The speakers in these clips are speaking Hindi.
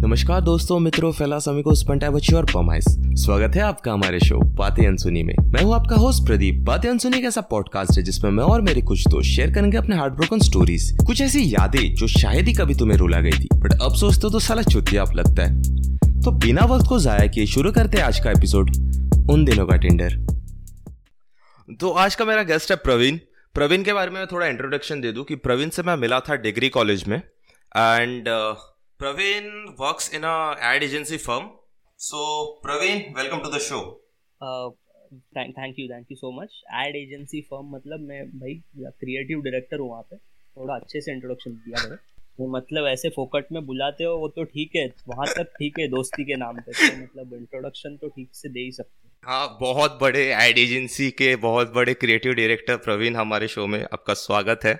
नमस्कार दोस्तों, मित्रों फैला समी को और पमाइस। स्वागत है आपका हमारे शो, बातें अनसुनी में। मैं हूँ आपका होस्ट प्रदीप। बातें अनसुनी एक ऐसा पॉडकास्ट है जिसमें मैं और मेरे कुछ दोस्त शेयर करेंगे अपने हार्ट ब्रोकन स्टोरीज कुछ ऐसी यादें जो शायद ही कभी तुम्हें रुला गई थी बट अब सोचते तो साला चुतिया आप लगता है। तो बिना वक्त को जाया किए शुरू करते आज का एपिसोड उन दिनों का टेंडर तो आज का मेरा गेस्ट है प्रवीण। प्रवीण के बारे में मैं थोड़ा इंट्रोडक्शन दे दूँ कि प्रवीण से मैं मिला था डिग्री कॉलेज में and Praveen works in a ad agency firm so Praveen welcome to the show thank you thank you so much ad agency firm मतलब मैं भाई क्रिएटिव डायरेक्टर हूँ वहाँ पे। थोड़ा अच्छे से इंट्रोडक्शन दिया मैंने। तो मतलब ऐसे फोकट में बुलाते हो वो तो ठीक है। वहाँ तक ठीक है दोस्ती के नाम पे। तो मतलब इंट्रोडक्शन तो ठीक से दे ही सकते हाँ। बहुत बड़े एड एजेंसी के बहुत बड़े क्रिएटिव डायरेक्टर प्रवीण हमारे शो में आपका स्वागत है।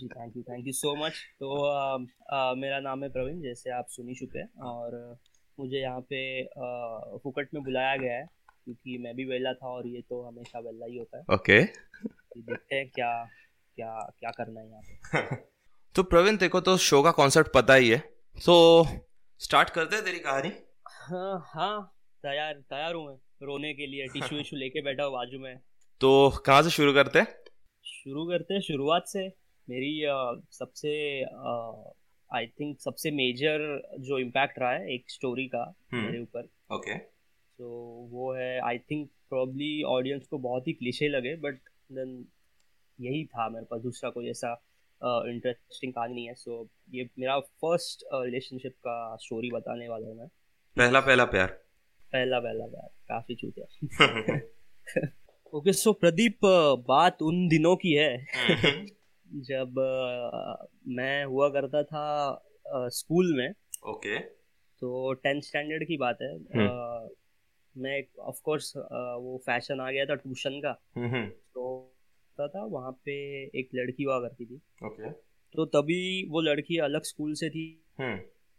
जी thank you thank you so much तो आ, आ, मेरा नाम है प्रवीण जैसे आप सुनी चुके हैं और मुझे यहाँ पे फुकट में बुलाया गया है क्योंकि मैं भी वेला था और ये तो हमेशा वेला ही होता है। Okay okay. देखते हैं क्या क्या क्या करना है यहाँ पे। तो प्रवीण देखो तो शो का कॉन्सेप्ट पता ही है। तो स्टार्ट करते हैं तेरी कहानी। हाँ हाँ तैयार तैयार हूँ मैं रोने के लिए टिश्यू विश्यू लेके बैठा हूँ बाजू में। तो कहाँ से शुरू करते हैं? शुरू करते हैं शुरुआत से। मेरी सबसे आई थिंक सबसे मेजर जो इम्पैक्ट रहा है एक स्टोरी का hmm. मेरे ऊपर। ओके तो वो है आई थिंक प्रॉब्ली ऑडियंस को बहुत ही क्लिशे लगे बट देन यही था मेरे पास दूसरा कोई ऐसा इंटरेस्टिंग कहानी नहीं है। सो ये मेरा फ़र्स्ट रिलेशनशिप का स्टोरी बताने वाला हूँ मैं। पहला पहला प्यार? पहला पहला प्यार। काफ़ी चूतिया ओके सो प्रदीप बात उन दिनों की है। जब uh, मैं हुआ करता था स्कूल uh, में। ओके। तो टेंथ स्टैंडर्ड की बात है। uh, मैं ऑफ़ कोर्स वो फ़ैशन आ गया था ट्यूशन का। तो था वहाँ पे एक लड़की हुआ करती थी। ओके। तो तभी वो लड़की अलग स्कूल से थी।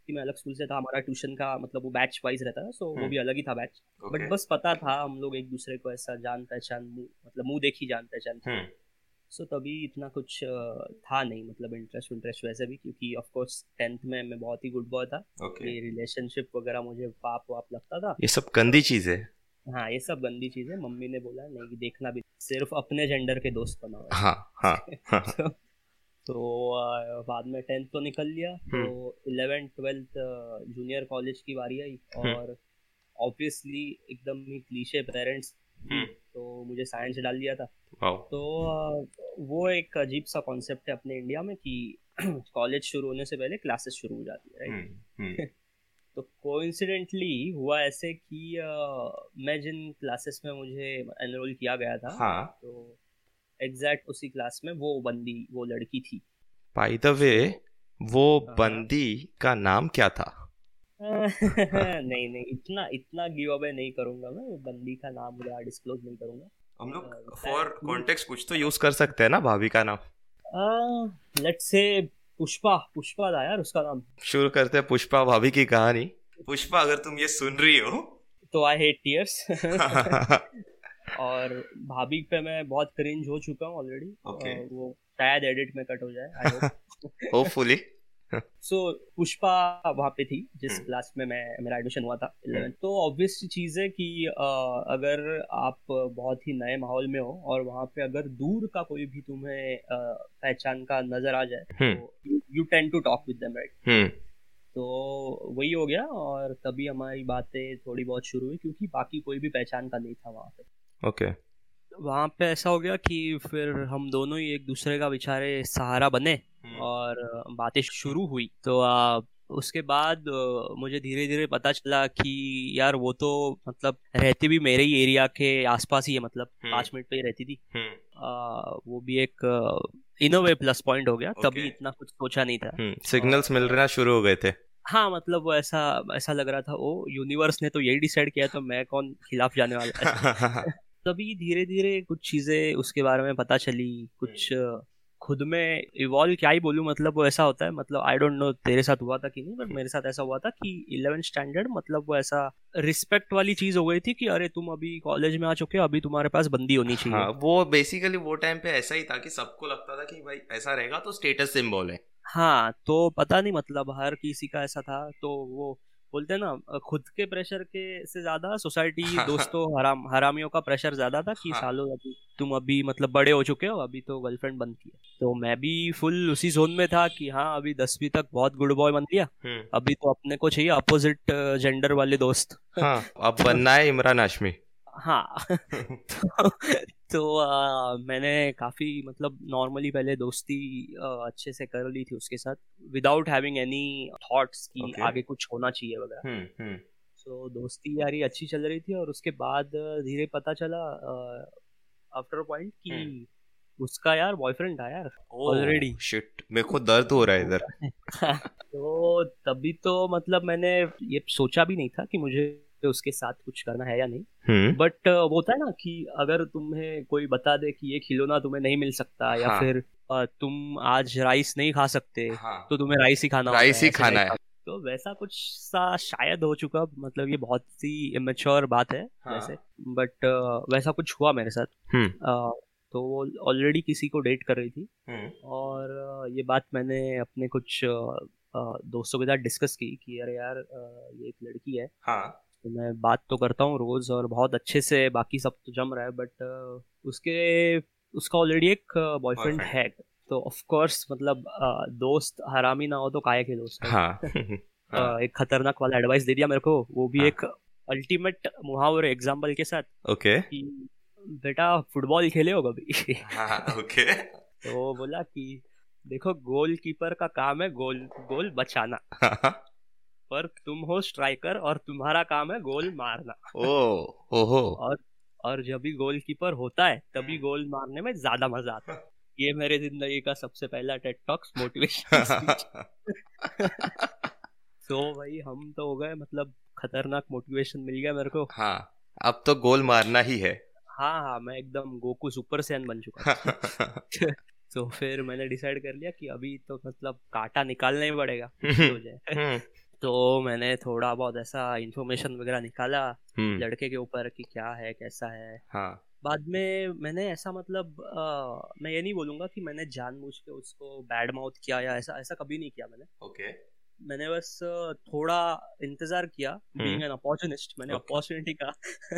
कि मैं अलग स्कूल से था हमारा ट्यूशन का मतलब वो बैच वाइज रहता था सो वो भी अलग ही था बैच बट बस पता था हम लोग एक दूसरे को ऐसा जान पहचान मतलब मुँह देखी जान पहचान। सो तभी इतना कुछ था नहीं मतलब इंटरेस्ट इंटरेस्ट वैसे भी क्योंकि ऑफ़ कोर्स टेंथ में मैं बहुत ही गुड बॉय था। Okay. रिलेशनशिप वगैरह मुझे पाप वाप लगता था। ये सब गंदी चीज़ है? हाँ ये सब गंदी चीज़ है। मम्मी ने बोला नहीं कि देखना भी सिर्फ़ अपने जेंडर के दोस्त बनाओ। हाँ हाँ, हाँ. तो, तो बाद में टेंथ तो निकल लिया। तो इलेवेंथ ट्वेल्थ जूनियर कॉलेज की बारी आई और ऑब्वियसली एकदम ही क्लीशे पेरेंट्स तो मुझे साइंस डाल दिया था। तो वो एक अजीब सा कॉन्सेप्ट है अपने इंडिया में कि कॉलेज शुरू होने से पहले क्लासेस शुरू हो जाती है राइट तो कोइंसिडेंटली हुआ ऐसे कि मैं जिन क्लासेस में मुझे एनरोल किया गया था हाँ. तो एग्जैक्ट उसी क्लास में वो बंदी वो लड़की थी। बाय द वे वो हाँ। बंदी का नाम क्या था? नहीं नहीं इतना इतना गिव अवे नहीं करूँगा मैं वो बंदी का नाम मुझे डिस्क्लोज नहीं करूँगा। हम लोग फॉर कॉन्टेक्स्ट कुछ तो यूज़ कर सकते हैं ना भाभी का नाम। लेट्स से पुष्पा पुष्पा था यार उसका नाम। शुरू करते हैं पुष्पा भाभी की कहानी। पुष्पा अगर तुम ये सुन रही हो। तो आई हेट टीयर्स और भाभी पे मैं बहुत क्रिंज हो चुका हूँ ऑलरेडी okay. वो शायद एडिट में कट हो जाए होपफुली सो पुष्पा वहाँ पे थी जिस क्लास हम्म। में मैं मेरा एडमिशन हुआ था इलेवन हम्म। तो ऑब्वियस चीज़ है कि अगर आप बहुत ही नए माहौल में हो और वहाँ पे अगर दूर का कोई भी तुम्हें पहचान का नज़र आ जाए हम्म। तो you tend to talk with them right तो वही हो गया और तभी हमारी बातें थोड़ी बहुत शुरू हुई क्योंकि बाकी कोई भी पहचान का नहीं था वहाँ पे ओके okay. वहाँ पे ऐसा हो गया कि फिर हम दोनों ही एक दूसरे का बेचारे सहारा बने। और बातें शुरू हुई। तो आ, उसके बाद मुझे धीरे धीरे पता चला कि यार वो तो मतलब रहती भी मेरे ही एरिया के आसपास ही है मतलब हम्म। पाँच मिनट पे ही रहती थी। हम्म। आ, वो भी एक इन वे प्लस पॉइंट हो गया। तभी इतना कुछ सोचा नहीं था। सिग्नल्स मिल रहे शुरू हो गए थे। हाँ मतलब वो ऐसा ऐसा लग रहा था ओ यूनिवर्स ने तो यही डिसाइड किया तो मैं कौन खिलाफ जाने वाला तभी धीरे धीरे कुछ चीज़ें उसके बारे में पता चली कुछ खुद में इवॉल्व क्या ही बोलूँ मतलब वो ऐसा होता है मतलब आई डोंट नो तेरे साथ हुआ था कि नहीं बट मेरे साथ ऐसा हुआ था कि इलेवेंथ स्टैंडर्ड मतलब वो ऐसा रिस्पेक्ट वाली चीज़ हो गई थी कि अरे तुम अभी कॉलेज में आ चुके हो अभी तुम्हारे पास बंदी होनी चाहिए। हाँ, वो बेसिकली वो टाइम पे ऐसा ही था कि सबको लगता था कि भाई ऐसा रहेगा तो स्टेटस सिंबल है। हाँ तो पता नहीं मतलब हर किसी का ऐसा था तो वो बोलते हैं ना खुद के प्रेशर के से ज़्यादा सोसाइटी दोस्तों हराम हरामियों का प्रेशर ज़्यादा था कि हाँ. सालों अभी तुम अभी मतलब बड़े हो चुके हो अभी तो गर्लफ्रेंड बनती है तो मैं भी फुल उसी जोन में था कि हाँ अभी दसवीं तक बहुत गुड बॉय बन गया। हम्म। अभी तो अपने को चाहिए अपोजिट जेंडर वाले दोस्त। हाँ अब बनना है इमरान हाशमी। हाँ। तो, आ, मैंने काफ़ी मतलब नॉर्मली पहले दोस्ती आ, अच्छे से कर ली थी उसके साथ विदाउट हैविंग एनी थॉट्स कि okay. आगे कुछ होना चाहिए वगैरह सो हम्म, हम्म। so, दोस्ती यारी अच्छी चल रही थी और उसके बाद धीरे पता चला आफ्टर पॉइंट कि हम्म। उसका यार बॉयफ्रेंड था यार ऑलरेडी शिट मेरे को दर्द हो रहा है इधर तो तभी तो मतलब मैंने ये सोचा भी नहीं था कि मुझे उसके साथ कुछ करना है या नहीं बट हम्म। वो होता है ना कि अगर तुम्हें कोई बता दे कि ये खिलौना तुम्हें नहीं मिल सकता हाँ. या फिर तुम आज राइस नहीं खा सकते हाँ. तो तुम्हें राइस ही खाना राइस ही खाना है तो वैसा कुछ सा शायद हो चुका मतलब ये बहुत सी इमेच्योर बात है हाँ. वैसे बट वैसा कुछ हुआ मेरे साथ हम्म। तो वो ऑलरेडी किसी को डेट कर रही थी हम्म। और ये बात मैंने अपने कुछ दोस्तों के साथ डिस्कस की कि अरे यार ये एक लड़की है हाँ. तो मैं बात तो करता हूँ रोज और बहुत अच्छे से बाकी सब तो जम रहा है बट उसके उसका ऑलरेडी एक बॉयफ्रेंड है तो ऑफ़ कोर्स मतलब दोस्त हरामी ना हो तो काय के दोस्त हाँ. हाँ. एक खतरनाक वाला एडवाइस दे दिया मेरे को वो भी हाँ. एक अल्टीमेट मुहावरे एग्ज़ाम्पल के साथ ओके okay. बेटा फुटबॉल खेले हो कभी हाँ, ओके तो बोला कि देखो गोल कीपर का काम है गोल गोल बचाना पर तुम हो स्ट्राइकर और तुम्हारा काम है गोल मारना। ओ ओहो। और और जब भी गोल कीपर होता है तभी हम्म। गोल मारने में ज़्यादा मज़ा आता है। ये मेरे ज़िंदगी का सबसे पहला टेट टॉक्स मोटिवेशन तो भाई हम तो हो गए मतलब खतरनाक मोटिवेशन मिल गया मेरे को। हाँ अब तो गोल मारना ही है। हाँ हाँ मैं एकदम गोकू सुपर सैन बन चुका तो फिर मैंने डिसाइड कर लिया कि अभी तो मतलब काटा निकालना ही पड़ेगा। हो जाए। हम्म। तो मैंने थोड़ा बहुत ऐसा इन्फॉर्मेशन वगैरह निकाला हम्म। लड़के के ऊपर कि क्या है कैसा है हाँ बाद में मैंने ऐसा मतलब आ, मैं ये नहीं बोलूँगा कि मैंने जानबूझ के उसको बैड माउथ किया या ऐसा ऐसा कभी नहीं किया मैंने ओके okay. मैंने बस थोड़ा इंतज़ार किया बीइंग एन अपॉर्चुनिस्ट मैंने अपॉर्चुनिटी का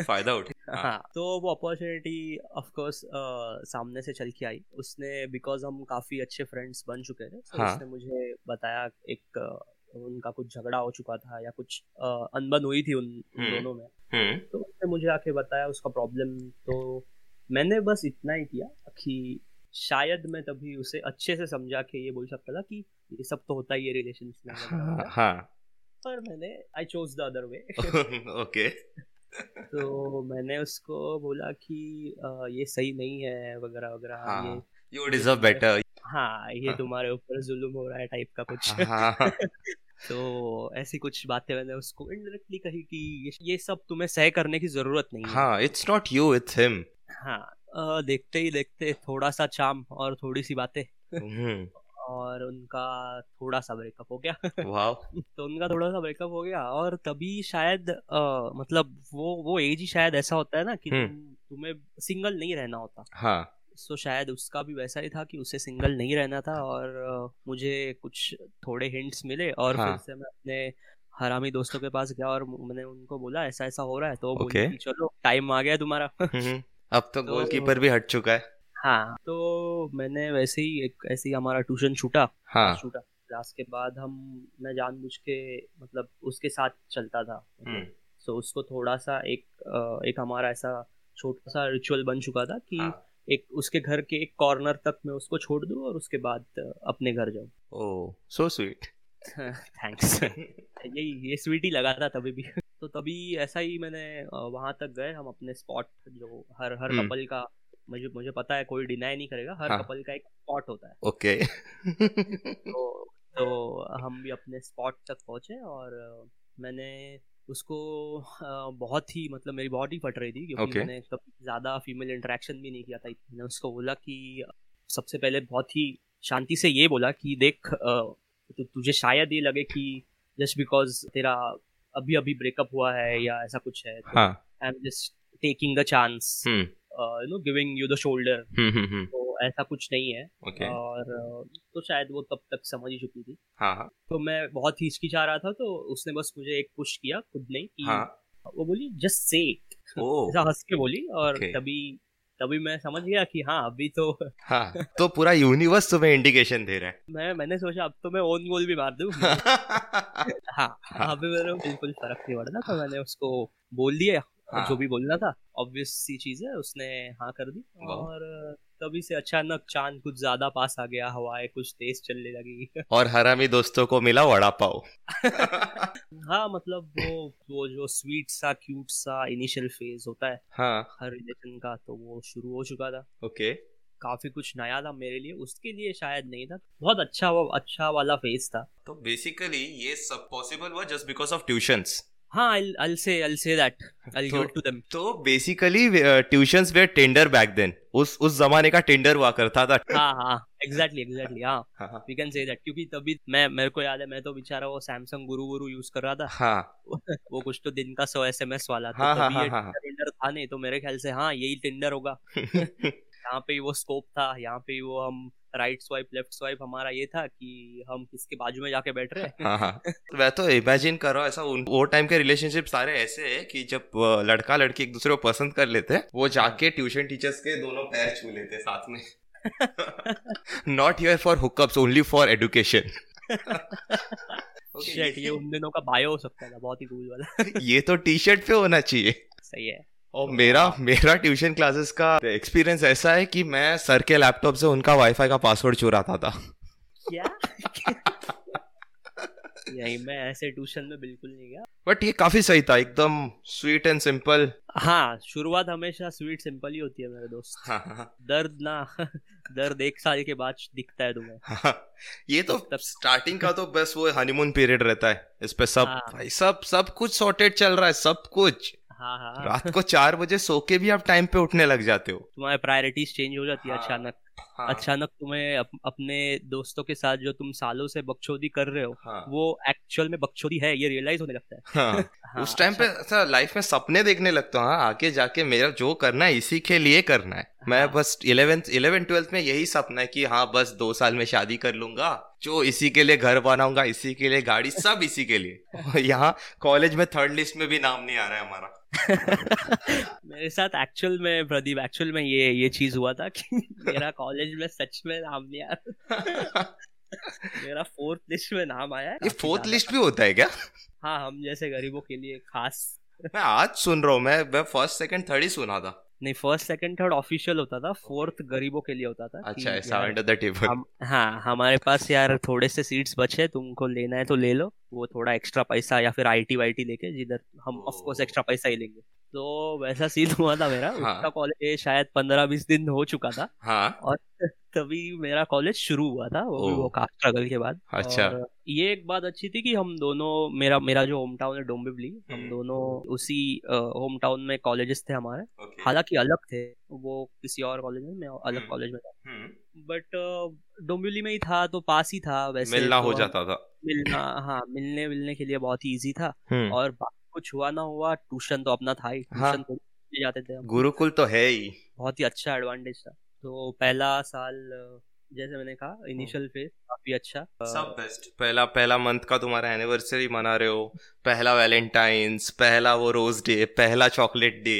फ़ायदा उठा हाँ।, हाँ तो वो अपॉर्चुनिटी ऑफ़ कोर्स सामने से चल के आई उसने बिकॉज़ हम काफ़ी अच्छे फ्रेंड्स बन चुके थे तो हाँ. उसने मुझे बताया एक उनका कुछ झगड़ा हो चुका था या कुछ अनबन हुई थी उन हम्म। दोनों में। हम्म। तो उसने मुझे आके बताया उसका प्रॉब्लम तो मैंने बस इतना ही किया कि शायद मैं तभी उसे अच्छे से समझा के ये बोल सकता था कि ये सब तो होता ही है रिलेशन में हाँ, हाँ। पर मैंने I chose the other way okay. तो मैंने उसको बोला कि आ, ये सही नहीं है वगैरह वगैरह हाँ, ये यू डिजर्व बेटर हाँ ये हाँ, तुम्हारे ऊपर जुल्म हो रहा है टाइप का कुछ। हाँ, तो ऐसी कुछ बातें मैंने उसको इनडायरेक्टली कही कि ये सब तुम्हें सह करने की ज़रूरत नहीं हाँ। It's not you it's him हाँ देखते ही देखते थोड़ा सा चाम और थोड़ी सी बातें। हम्म। और उनका थोड़ा सा ब्रेकअप हो गया। तो उनका थोड़ा सा ब्रेकअप हो गया और तभी शायद आ, मतलब वो वो एज ही शायद ऐसा होता है ना कि हम्म। तुम, तुम्हें सिंगल नहीं रहना होता। हाँ। सो शायद उसका भी वैसा ही था कि उसे सिंगल नहीं रहना था और मुझे कुछ थोड़े हिंट्स मिले और हाँ. फिर से मैं अपने हरामी दोस्तों के पास गया और मैंने उनको बोला ऐसा ऐसा हो रहा है। तो बोले कि चलो टाइम आ गया तुम्हारा। हम्म, अब तो, तो गोलकीपर भी हट चुका है। हाँ तो मैंने वैसे ही एक ऐसे ही हमारा ट्यूशन छूटा। हाँ। छूटा। क्लास के बाद हम मैं जानबूझ के मतलब उसके साथ चलता था। तो हम्म। उसको थोड़ा सा एक एक हमारा ऐसा छोटा सा रिचुअल बन चुका था कि हाँ. एक उसके घर के एक कॉर्नर तक मैं उसको छोड़ दूँ और उसके बाद अपने घर जाऊँ। ओह सो स्वीट थैंक्स यही ये स्वीट ही लगा था तभी भी। तो तभी ऐसा ही मैंने वहाँ तक गए हम अपने स्पॉट जो हर हर कपल हम्म। का मुझे मुझे पता है कोई डिनाई नहीं करेगा हर हाँ. कपल का एक स्पॉट होता है। ओके तो तो हम भी अपने स्पॉट तक पहुँचे और मैंने उसको बहुत ही मतलब मेरी बॉडी फट रही थी क्योंकि okay. मैंने कभी ज़्यादा फीमेल इंटरेक्शन भी नहीं किया था मैंने उसको बोला कि सबसे पहले बहुत ही शांति से ये बोला कि देख तो तुझे शायद ये लगे कि जस्ट बिकॉज़ तेरा अभी अभी ब्रेकअप हुआ है या ऐसा कुछ है I am just taking the chance you know giving you the shoulder तो ऐसा कुछ नहीं है। ओके। और तो शायद वो तब तक समझ ही चुकी थी। हाँ हाँ। तो मैं बहुत हिचकिचा रहा था तो उसने बस मुझे एक पुश किया खुद नहीं कि हाँ। वो बोली जस्ट से ऐसा हंस के बोली और Okay. तभी तभी मैं समझ गया कि हाँ अभी तो हाँ तो पूरा यूनिवर्स तुम्हें इंडिकेशन दे रहा है। मैं मैंने सोचा अब तो मैं ओन गोल भी मार दूँ। है हाँ अभी मेरे बिल्कुल फ़र्क नहीं पड़ता तो मैंने उसको बोल दिया हाँ। जो भी बोलना था ऑब्वियस सी चीज़ है उसने हाँ कर दी। और तभी से अचानक चाँद कुछ ज़्यादा पास आ गया हवाएँ कुछ तेज चलने लगी। और हरामी दोस्तों को मिला वड़ा पाव। हाँ मतलब वो वो जो स्वीट सा क्यूट सा इनिशियल फ़ेज़ होता है हाँ। हर रिलेशन का तो वो शुरू हो चुका था। ओके। काफ़ी कुछ नया था मेरे लिए उसके लिए शायद नहीं था। बहुत अच्छा वो अच्छा वाला फ़ेज़ था। तो बेसिकली ये सब पॉसिबल हुआ जस्ट बिकॉज़ ऑफ़ ट्यूशंस हाँ I'll, I'll say I'll say that. I'll give तो- it to them. तो basically tuitions were Tinder back then उस उस जमाने का टेंडर हुआ करता था. हाँ हाँ एग्जैक्टली एग्जैक्टली हाँ. हाँ हाँ. वी कैन से दैट क्योंकि तभी मैं मेरे को याद है मैं तो बेचारा वो सैमसंग गुरु गुरु यूज़ कर रहा था. हाँ. वो कुछ तो दिन का सौ एसएमएस वाला तो हाँ, हाँ, हाँ, हाँ। टेंडर था नहीं तो मेरे ख्याल से हाँ यही टेंडर होगा. यहाँ पे वो स्कोप था यहाँ पे वो हम राइट स्वाइप लेफ़्ट स्वाइप हमारा ये था कि हम किसके बाजू में जाके बैठ रहे हैं। हाँ हाँ। तो मैं तो इमेजिन करो ऐसा उन वो टाइम के रिलेशनशिप सारे ऐसे है कि जब लड़का लड़की एक दूसरे को पसंद कर लेते हैं वो जाके ट्यूशन टीचर्स के दोनों पैर छू लेते साथ में। Not here for hookups only for education ये उन दिनों का बायो हो सकता था बहुत ही कूल वाला। ये तो टी शर्ट पे होना चाहिए। सही है। और मेरा मेरा ट्यूशन क्लासेस का एक्सपीरियंस ऐसा है कि मैं सर के लैपटॉप से उनका वाईफाई का पासवर्ड चुराता था क्या? यही मैं ऐसे ट्यूशन में बिल्कुल नहीं गया। बट ये काफ़ी सही था एकदम स्वीट एंड सिंपल हाँ शुरुआत हमेशा स्वीट सिंपल ही होती है मेरे दोस्त। हाँ, हाँ. दर्द ना दर्द एक साल के बाद दिखता है तुम्हें। हाँ, ये तो तब... स्टार्टिंग का तो बस वो हनीमून पीरियड रहता है। इस पे सब हाँ। भाई सब सब कुछ सॉर्टेड चल रहा है सब कुछ। हाँ हाँ। रात को चार बजे सो के भी आप टाइम पे उठने लग जाते हो। तुम्हारी प्रायोरिटीज चेंज हो जाती है हाँ, अचानक। हाँ, अचानक तुम्हें अप, अपने दोस्तों के साथ जो तुम सालों से बकचोदी कर रहे हो हाँ, वो एक्चुअल में बकचोदी है ये रियलाइज़ होने लगता है। हाँ, हाँ, उस टाइम पे ऐसा लाइफ में सपने देखने लगता हूँ हाँ, आगे जाके मेरा जो करना है इसी के लिए करना है। मैं हाँ। बस इलेवेंथ इलेवन ट्वेल्थ में यही सपना है कि हाँ बस दो साल में शादी कर लूँगा। जो इसी के लिए घर बनाऊँगा इसी के लिए गाड़ी सब इसी के लिए। यहाँ कॉलेज में थर्ड लिस्ट में भी नाम नहीं आ रहा है हमारा। मेरे साथ एक्चुअल में प्रदीप एक्चुअल में ये ये चीज़ हुआ था कि मेरा कॉलेज में सच में नाम नहीं आया मेरा फोर्थ लिस्ट में नाम आया है। ये फोर्थ लिस्ट भी होता है क्या? हाँ हम जैसे गरीबों के लिए खास। मैं आज सुन रहा हूँ मैं मैं फ़र्स्ट सेकंड थर्ड ही सुना था। नहीं फ़र्स्ट सेकंड थर्ड ऑफिशियल होता था फोर्थ गरीबों के लिए होता था अच्छा ऐसा अंडर द टेबल हम हाँ हमारे पास यार थोड़े से सीट्स बचे तुमको लेना है तो ले लो वो थोड़ा एक्स्ट्रा पैसा या फिर आईटी वाईटी लेके जिधर हम ऑफ़ कोर्स एक्स्ट्रा पैसा ही लेंगे। तो वैसा सीन हुआ था मेरा। हाँ। उसका कॉलेज शायद पंद्रह बीस दिन हो चुका था। हाँ। और तभी मेरा कॉलेज शुरू हुआ था वो वो काफ़ी स्ट्रगल के बाद। अच्छा। और ये एक बात अच्छी थी कि हम दोनों मेरा मेरा जो होम टाउन है डोम्बिवली हम हम्म। दोनों उसी होम टाउन में कॉलेजेस थे हमारे. हालाँकि अलग थे वो किसी और कॉलेज में मैं अलग हम्म। कॉलेज में था। हम्म, बट डोम्बिवली में ही था तो पास ही था वैसे मिलना तो हो जाता था। मिलना हाँ मिलने मिलने के लिए बहुत ही ईजी था। हम्म, और कुछ हुआ ना हुआ ट्यूशन तो अपना था ही हाँ। ट्यूशन तो जाते थे गुरुकुल तो है ही। बहुत ही अच्छा एडवांटेज था। तो पहला साल जैसे मैंने कहा इनिशियल फ़ेज़ काफ़ी अच्छा। सब बेस्ट पहला पहला मंथ का तुम्हारा एनिवर्सरी मना रहे हो। पहला वैलेंटाइंस पहला वो रोज डे पहला चॉकलेट डे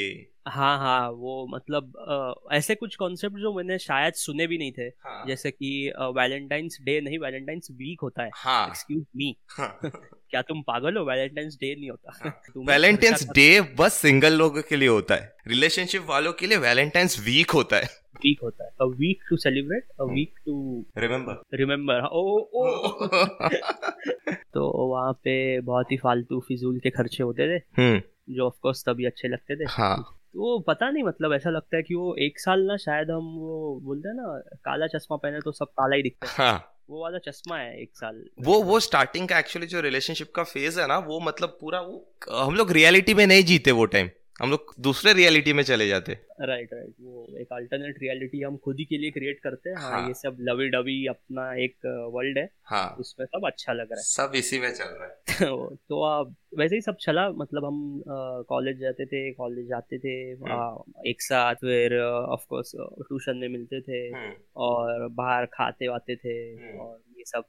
हाँ हाँ वो मतलब अ, ऐसे कुछ कॉन्सेप्ट जो मैंने शायद सुने भी नहीं थे। हाँ। जैसे कि वैलेंटाइंस डे नहीं वैलेंटाइंस वीक होता है। हाँ। एक्सक्यूज मी क्या तुम पागल हो? वैलेंटाइंस डे नहीं होता। वैलेंटाइंस डे बस सिंगल लोगों के लिए होता है। रिलेशनशिप वालों के लिए वैलेंटाइंस वीक होता है। वीक होता है। A week to celebrate a week to remember remember ओ ओ तो वहाँ पे बहुत ही फालतू फिजूल के खर्चे होते थे हम्म। जो ऑफ़ कोर्स तभी अच्छे लगते थे। हाँ। तो पता नहीं मतलब ऐसा लगता है कि वो एक साल ना शायद हम वो बोलते हैं ना काला चश्मा पहने तो सब काला ही दिखता है। हाँ। वो वाला चश्मा है एक साल वो वो स्टार्टिंग का एक्चुअली जो रिलेशनशिप का फ़ेज़ है ना, वो मतलब पूरा वो, हम लोग रियलिटी में नहीं जीते वो टाइम हम लोग दूसरे रियलिटी में चले जाते। राइट राइट वो एक अल्टरनेट रियलिटी हम खुद ही के लिए क्रिएट करते हैं हाँ, हाँ। ये सब लवी डवी अपना एक वर्ल्ड है। हाँ। उसमें सब अच्छा लग रहा है। सब इसी में चल रहा है। तो, तो अब वैसे ही सब चला मतलब हम कॉलेज जाते थे कॉलेज जाते थे हम्म। एक साथ फिर ऑफ़ कोर्स ट्यूशन में मिलते थे हम्म। और बाहर खाते वाते थे हम्म। और सब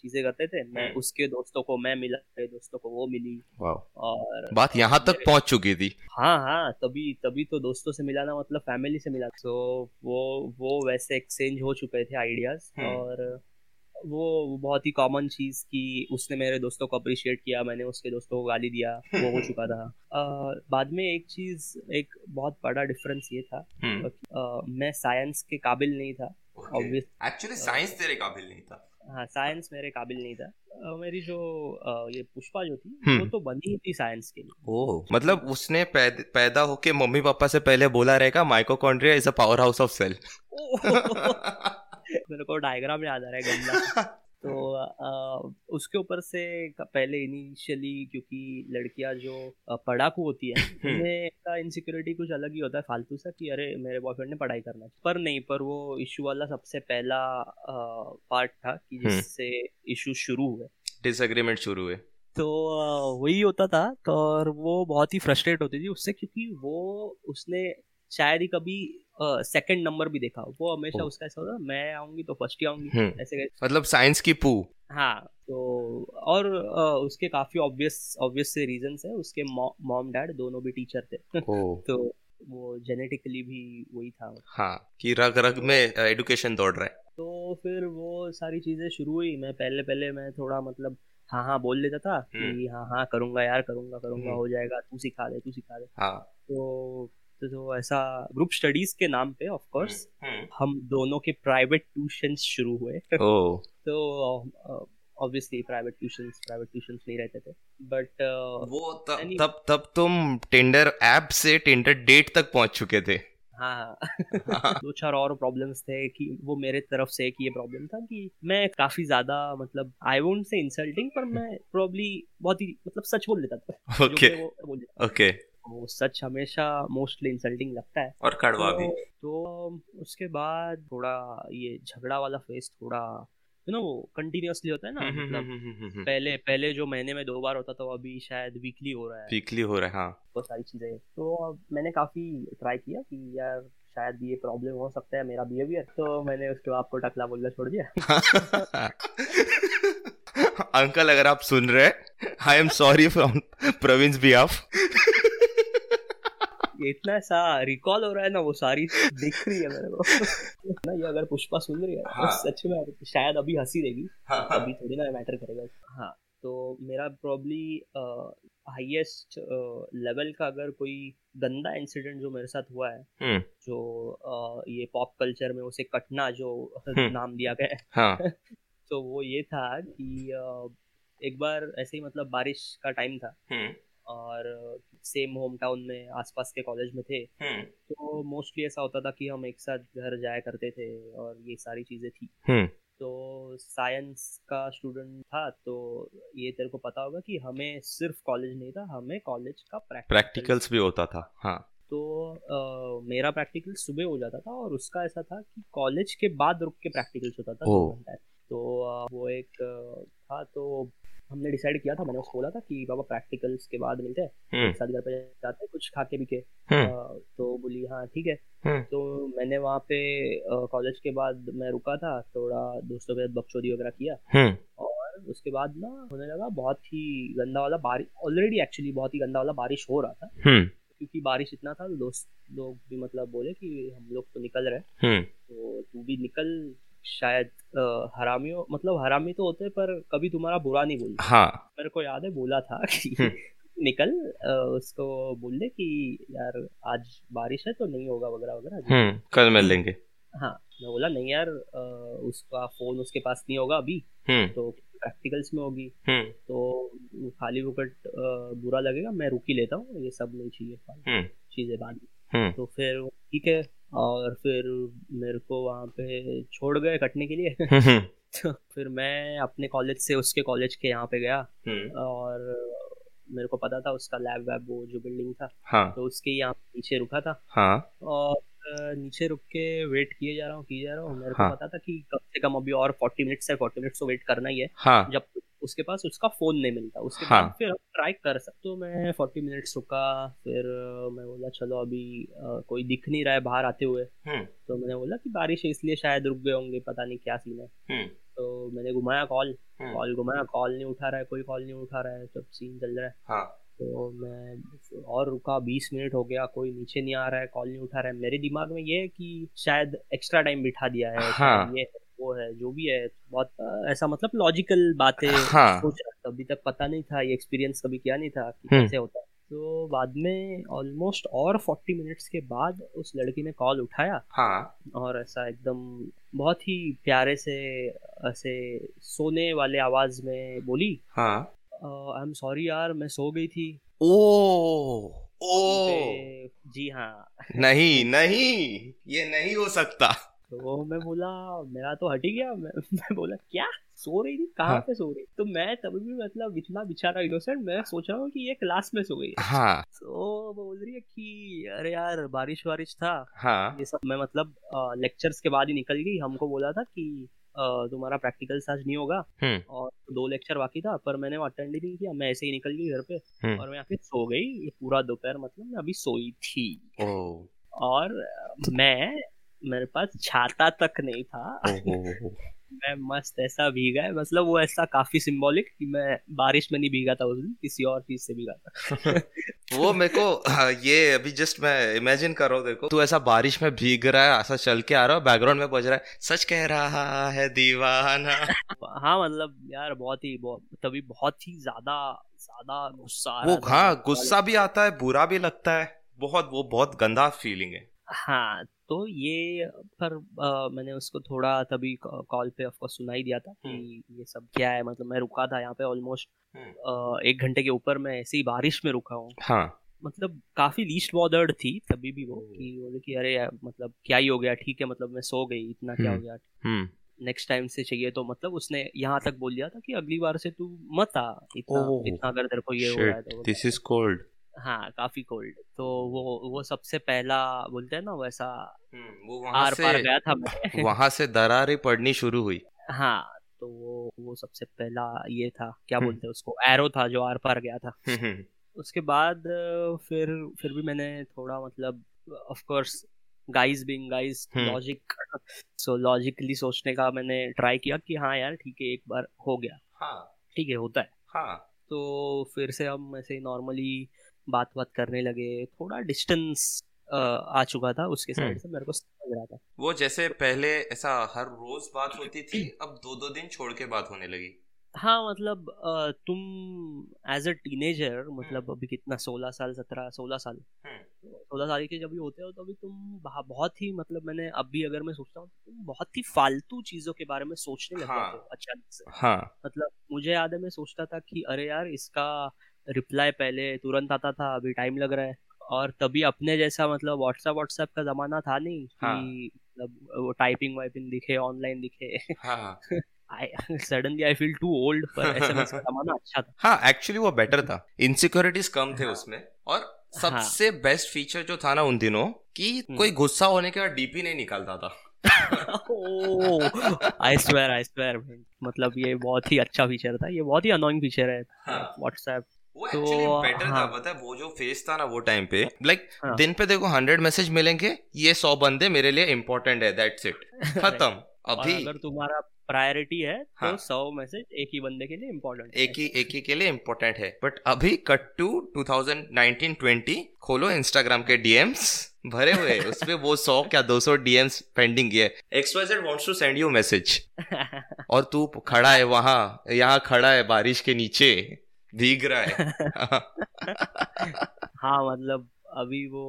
चीज़ें करते थे। मैं उसके दोस्तों को मैं मिला मेरे दोस्तों को वो मिली। और बात यहाँ तक पहुँच चुकी थी। हाँ हाँ तभी तभी तो दोस्तों से मिलाना मतलब फैमिली से मिला तो वो वो वैसे एक्सचेंज हो चुके थे आइडियाज़ और वो बहुत ही कॉमन चीज़ की उसने मेरे दोस्तों को अप्रिशिएट किया मैंने उसके दोस्तों को गाली दिया वो हो चुका था। आ, बाद में एक चीज़ एक बहुत बड़ा डिफरेंस ये था हम्म। आ, मैं साइंस के काबिल नहीं था एक्चुअली साइंस तेरे काबिल नहीं था। हाँ साइंस मेरे काबिल नहीं था। मेरी जो ये पुष्पा जो थी हम्म। वो तो बनी ही थी साइंस के लिए। ओ मतलब उसने पैद, पैदा होके मम्मी पापा से पहले बोला रहेगा mitochondria is a power house of cell मेरे को डायग्राम याद आ रहा है गंदा। तो आ, उसके ऊपर से पहले इनिशियली क्योंकि लड़कियाँ जो पढ़ाकू होती है हम्म। उन्हें का इनसिक्योरिटी कुछ अलग ही होता है फालतू सा कि अरे मेरे बॉयफ्रेंड ने पढ़ाई करना पर नहीं पर वो इशू वाला सबसे पहला पार्ट था कि हम्म। जिससे इशू शुरू हुए डिसएग्रीमेंट शुरू हुए तो वही होता था तो और वो बहुत ही फ्रस्ट्रेट होती थी उससे क्योंकि वो उसने शायद ही कभी सेकंड uh, नंबर भी देखा वो हमेशा उसका ऐसा होता मैं आऊँगी तो फ़र्स्ट ही आऊँगी। हम्म। ऐसे मतलब साइंस की पू। हाँ तो और uh, उसके काफ़ी ऑब्वियस ऑब्वियस से रीजंस है। उसके मॉम डैड दोनों भी टीचर थे। तो वो जेनेटिकली भी वही था। हाँ कि रग रग में एडुकेशन दौड़ रहा है। तो फिर वो सारी चीज़ें शुरू हुई। मैं पहले पहले मैं थोड़ा मतलब हाँ हाँ बोल लेता था कि हम्म। हाँ हाँ करूँगा यार करूँगा करूँगा हम्म। हो जाएगा तू सिखा दे तू सिखा दे। हाँ। तो तो जो ऐसा ग्रुप स्टडीज़ के नाम पे ऑफ़ कोर्स हम्म, हम्म। हम दोनों के प्राइवेट ट्यूशन शुरू हुए। तो obviously private tuition private tuition नहीं रहते थे। बट uh, वो तब तब तब तुम टेंडर ऐप से टेंडर डेट तक पहुँच चुके थे। हाँ, हाँ। दो चार और प्रॉब्लम्स थे कि वो मेरे तरफ़ से एक ये प्रॉब्लम था कि मैं काफ़ी ज़्यादा मतलब आई वोंट से इंसल्टिंग पर मैं प्रॉब्ली बहुत ही मतलब सच बोल लेता था। ओके। ओके। वो सच हमेशा मोस्टली इंसल्टिंग लगता है। और कड़वा तो, भी। तो उसके बाद थोड़ा ये झगड़ा वाला फेस थोड़ा यू नो वो कंटिन्यूअसली होता है ना हम्म, हम्म, मतलब हम्म, पहले पहले जो महीने में दो बार होता था वो अभी शायद वीकली हो रहा है। वीकली हो रहा है हाँ। वो सारी चीज़ें। तो अब मैंने काफ़ी ट्राई किया कि यार शायद ये प्रॉब्लम हो सकता है मेरा बिहेवियर तो मैंने उसके बाद आपको टकला बोलना छोड़ दिया। अंकल अगर आप सुन रहे हैं I am sorry from Praveen behalf इतना सा रिकॉल हो रहा है ना वो सारी दिख रही है मेरे को ना ये अगर पुष्पा सुन रही है हाँ. तो सच में शायद अभी हँसी देगी हाँ, हाँ. अभी थोड़ी ना मैटर करेगा हाँ तो मेरा प्रॉब्ली हाईएस्ट लेवल का अगर कोई गंदा इंसिडेंट जो मेरे साथ हुआ है हम्म। जो uh, ये पॉप कल्चर में उसे कटना जो हम्म। नाम दिया गया है हाँ. तो वो ये था कि uh, एक बार ऐसे ही मतलब बारिश का टाइम था हम्म। और सेम होम टाउन में आसपास के कॉलेज में थे। हम्म। तो मोस्टली ऐसा होता था कि हम एक साथ घर जाया करते थे और ये सारी चीज़ें थी। हम्म। तो साइंस का स्टूडेंट था तो ये तेरे को पता होगा कि हमें सिर्फ़ कॉलेज नहीं था हमें कॉलेज का प्रैक्टिकल्स भी होता था हाँ। तो आ, मेरा प्रैक्टिकल सुबह हो जाता था और उसका ऐसा था कि कॉलेज के बाद रुक के प्रैक्टिकल्स होता था। तो आ, वो एक था तो हमने डिसाइड किया था मैंने उसको बोला था कि बाबा प्रैक्टिकल्स के बाद मिलते हैं। हम्म। साथ घर पे जाते हैं कुछ खा के भी के। हम्म। तो बोली हाँ ठीक है। हम्म। तो मैंने वहाँ पे कॉलेज के बाद मैं रुका था थोड़ा दोस्तों के साथ बकचोदी वगैरह किया। और उसके बाद ना होने लगा बहुत ही गंदा वाला बारिश ऑलरेडी एक्चुअली बहुत ही गंदा वाला बारिश हो रहा था। क्योंकि बारिश इतना था दोस्त लोग भी मतलब बोले कि हम लोग तो निकल रहे तो तू भी निकल शायद हरामियों मतलब हरामी तो होते पर कभी तुम्हारा बुरा नहीं बोलते। हाँ। मेरे को याद है बोला था कि हम्म। निकल उसको बोल दे कि यार आज बारिश है तो नहीं होगा वगैरह वगैरह हम्म, कल मिल लेंगे। हाँ मैं बोला नहीं यार उसका फ़ोन उसके पास नहीं होगा अभी हम्म। तो प्रैक्टिकल्स में होगी। तो खाली वकट बुरा लगेगा मैं रुक ही लेता हूँ ये सब नहीं चाहिए चीज़ें बाद तो फिर ठीक है और फिर मेरे को वहाँ पे छोड़ गए कटने के लिए। हम्म, हम्म। तो फिर मैं अपने कॉलेज से उसके कॉलेज के यहाँ पे गया। हम्म। और मेरे को पता था उसका लैब वैब वो जो बिल्डिंग था हाँ। तो उसके यहाँ नीचे रुका था। हाँ। और नीचे रुक के वेट किए जा रहा हूँ किए जा रहा हूँ। मेरे हाँ. को पता था कि कम से कम अभी और फोर्टी मिनट्स है फोर्टी मिनट्स तो वेट करना ही है। हाँ। जब उसके पास उसका फ़ोन नहीं मिलता। उसके हाँ. बाद फिर हम ट्राई कर सकते तो मैं फोर्टी मिनट्स रुका फिर मैं बोला चलो अभी आ, कोई दिख नहीं रहा है बाहर आते हुए। हम्म। तो मैंने बोला कि बारिश है इसलिए शायद रुक गए होंगे पता नहीं क्या सीन है। हम्म। तो मैंने घुमाया कॉल हम्म। कॉल घुमाया कॉल नहीं उठा रहा है कोई कॉल नहीं उठा रहा है सब सीन चल रहा है। हाँ। तो मैं और रुका बीस मिनट हो गया कोई नीचे नहीं आ रहा है कॉल नहीं उठा रहा है। मेरे दिमाग में ये है कि शायद एक्स्ट्रा टाइम बिठा दिया है हाँ। ये है, वो है जो भी है बहुत ऐसा मतलब लॉजिकल बातें हाँ। सोच रहा था। अभी तक पता नहीं था ये एक्सपीरियंस कभी किया नहीं था कि हम्म। कैसे होता है। तो बाद में ऑलमोस्ट और फोर्टी मिनट्स के बाद उस लड़की ने कॉल उठाया हाँ। और ऐसा एकदम बहुत ही प्यारे से ऐसे सोने वाले आवाज़ में बोली हाँ। आई एम सॉरी यार मैं सो गई थी। ओ ओ। जी हाँ। नहीं नहीं ये नहीं हो सकता। तो वो मैं बोला मेरा तो हट ही गया। मैं, मैं बोला क्या? सो रही थी? कहाँ हाँ। पे सो रही? तो मैं तभी भी मतलब इतना बेचारा इनोसेंट मैं सोच रहा हूँ कि ये क्लास में सो गई है। तो बोल रही है कि अरे यार बारिश वारिश था। हाँ। ये सब मैं मतलब लेक्चर्स के बाद ही निकल गई। हमको बोला था कि तुम्हारा प्रैक्टिकल आज नहीं होगा हम्म। और दो लेक्चर बाकी था पर मैंने वो अटेंड ही नहीं किया। मैं ऐसे ही निकल गई घर पे हम्म। और मैं आके सो गई। पूरा दोपहर मतलब मैं अभी सोई थी। और मैं मेरे पास छाता तक नहीं था। मैं मस्त ऐसा भीगा है मतलब वो ऐसा काफ़ी सिंबॉलिक कि मैं बारिश में नहीं भीगा था उस दिन किसी और चीज़ से भीगा था। वो मेरे को हाँ, ये अभी जस्ट मैं इमेजिन कर रहा हूँ देखो। तू ऐसा बारिश में भीग रहा है ऐसा चल के आ रहा है बैकग्राउंड में बज रहा है सच कह रहा है दीवाना। हाँ मतलब यार बहुत ही बहुत तभी बहुत ही ज़्यादा ज़्यादा गुस्सा वो हाँ गुस्सा भी आता है बुरा भी लगता है। बहुत वो बहुत गंदा फीलिंग है। हाँ तो ये पर अ, मैंने उसको थोड़ा तभी कॉल पे ऑफकोर्स सुनाई दिया था कि ये सब क्या है मतलब मैं रुका था यहाँ पे ऑलमोस्ट एक घंटे के ऊपर मैं ऐसे ही बारिश में रुका हूँ। हाँ। मतलब काफ़ी लीस्ट बॉर्डर्ड थी तभी भी वो। कि बोले कि अरे मतलब क्या ही हो गया ठीक है मतलब मैं सो गई इतना क्या हो। गया। नेक्स्ट टाइम से चाहिए तो मतलब उसने यहाँ तक बोल दिया था कि अगली बार से तू मत आ इतना इतना अगर तेरे को ये हो रहा है तो दिस इज़ कोल्ड हाँ काफ़ी कोल्ड तो वो वो सबसे पहला बोलते हैं ना वैसा वो वहाँ आर पार गया था मैं। वहाँ से दरारें पड़नी शुरू हुई। हाँ तो वो वो सबसे पहला ये था क्या हम्म। बोलते हैं उसको एरो था जो आर पार गया था। हम्म, हम्म, उसके बाद फिर फिर भी मैंने थोड़ा मतलब of course guys being guys hmm. Logic so logically सोचने का मैंने ट्राई किया कि हाँ यार ठीक है एक बार हो गया। हाँ। ठीक है होता है। हाँ। तो फिर से हम ऐसे नॉर्मली बात बात करने लगे थोड़ा डिस्टेंस आ चुका था उसके साइड हम्म। से मेरे को समझ रहा था वो जैसे पहले ऐसा हर रोज बात होती थी अब दो दो दिन छोड़ के बात होने लगी हाँ मतलब तुम एज अ टीनेजर मतलब अभी कितना सोलह साल सत्रह सोलह साल हम्म। सोलह साल के जब भी होते हो तो अभी तुम बहुत ही मतलब मैंने अभी अगर मैं सोचता हूँ तो तुम बहुत ही फालतू चीज़ों के बारे में सोचने लग हाँ। जाते हो अचानक से हाँ मतलब मुझे याद है मैं सोचता था कि अरे यार इसका रिप्लाई पहले तुरंत आता था अभी टाइम लग रहा है। और तभी अपने जैसा मतलब व्हाट्सएप व्हाट्सएप का जमाना था नहीं हाँ। कि मतलब वो टाइपिंग वाइपिंग दिखे ऑनलाइन दिखे। हाँ। Suddenly I feel too old पर एसएमएस का जमाना अच्छा था। हाँ एक्चुअली वो बेटर था। इनसिक्योरिटीज कम थे हाँ। उसमें। और सबसे बेस्ट फीचर जो था ना उन दिनों कि हम्म। कोई गुस्सा होने के बाद डीपी नहीं निकालता था। आई स्वेयर आई स्वेयर मतलब ये बहुत ही अच्छा फीचर था। ये बहुत ही अनोइंग फीचर है हाँ। व्हाट्सएप वो तो, एक्चुअली बेटर था हाँ। पता है वो जो फेस था ना वो टाइम पे लाइक हाँ। दिन पे देखो हंड्रेड मैसेज मिलेंगे ये सौ बंदे मेरे लिए इम्पोर्टेंट है दैट्स इट खत्म अभी अगर तुम्हारा प्रायोरिटी है तो हाँ। सौ मैसेज एक ही बंदे के लिए इम्पोर्टेंट एक ही एक ही के लिए इम्पोर्टेंट है बट अभी कट टू 2019-20 खोलो इंस्टाग्राम के डीएम्स भरे हुए। उसपे वो 100 क्या 200 डीएम्स पेंडिंग है XYZ wants to send you message और तू खड़ा है वहाँ यहाँ खड़ा है बारिश के नीचे भीग रहा है। हाँ मतलब अभी वो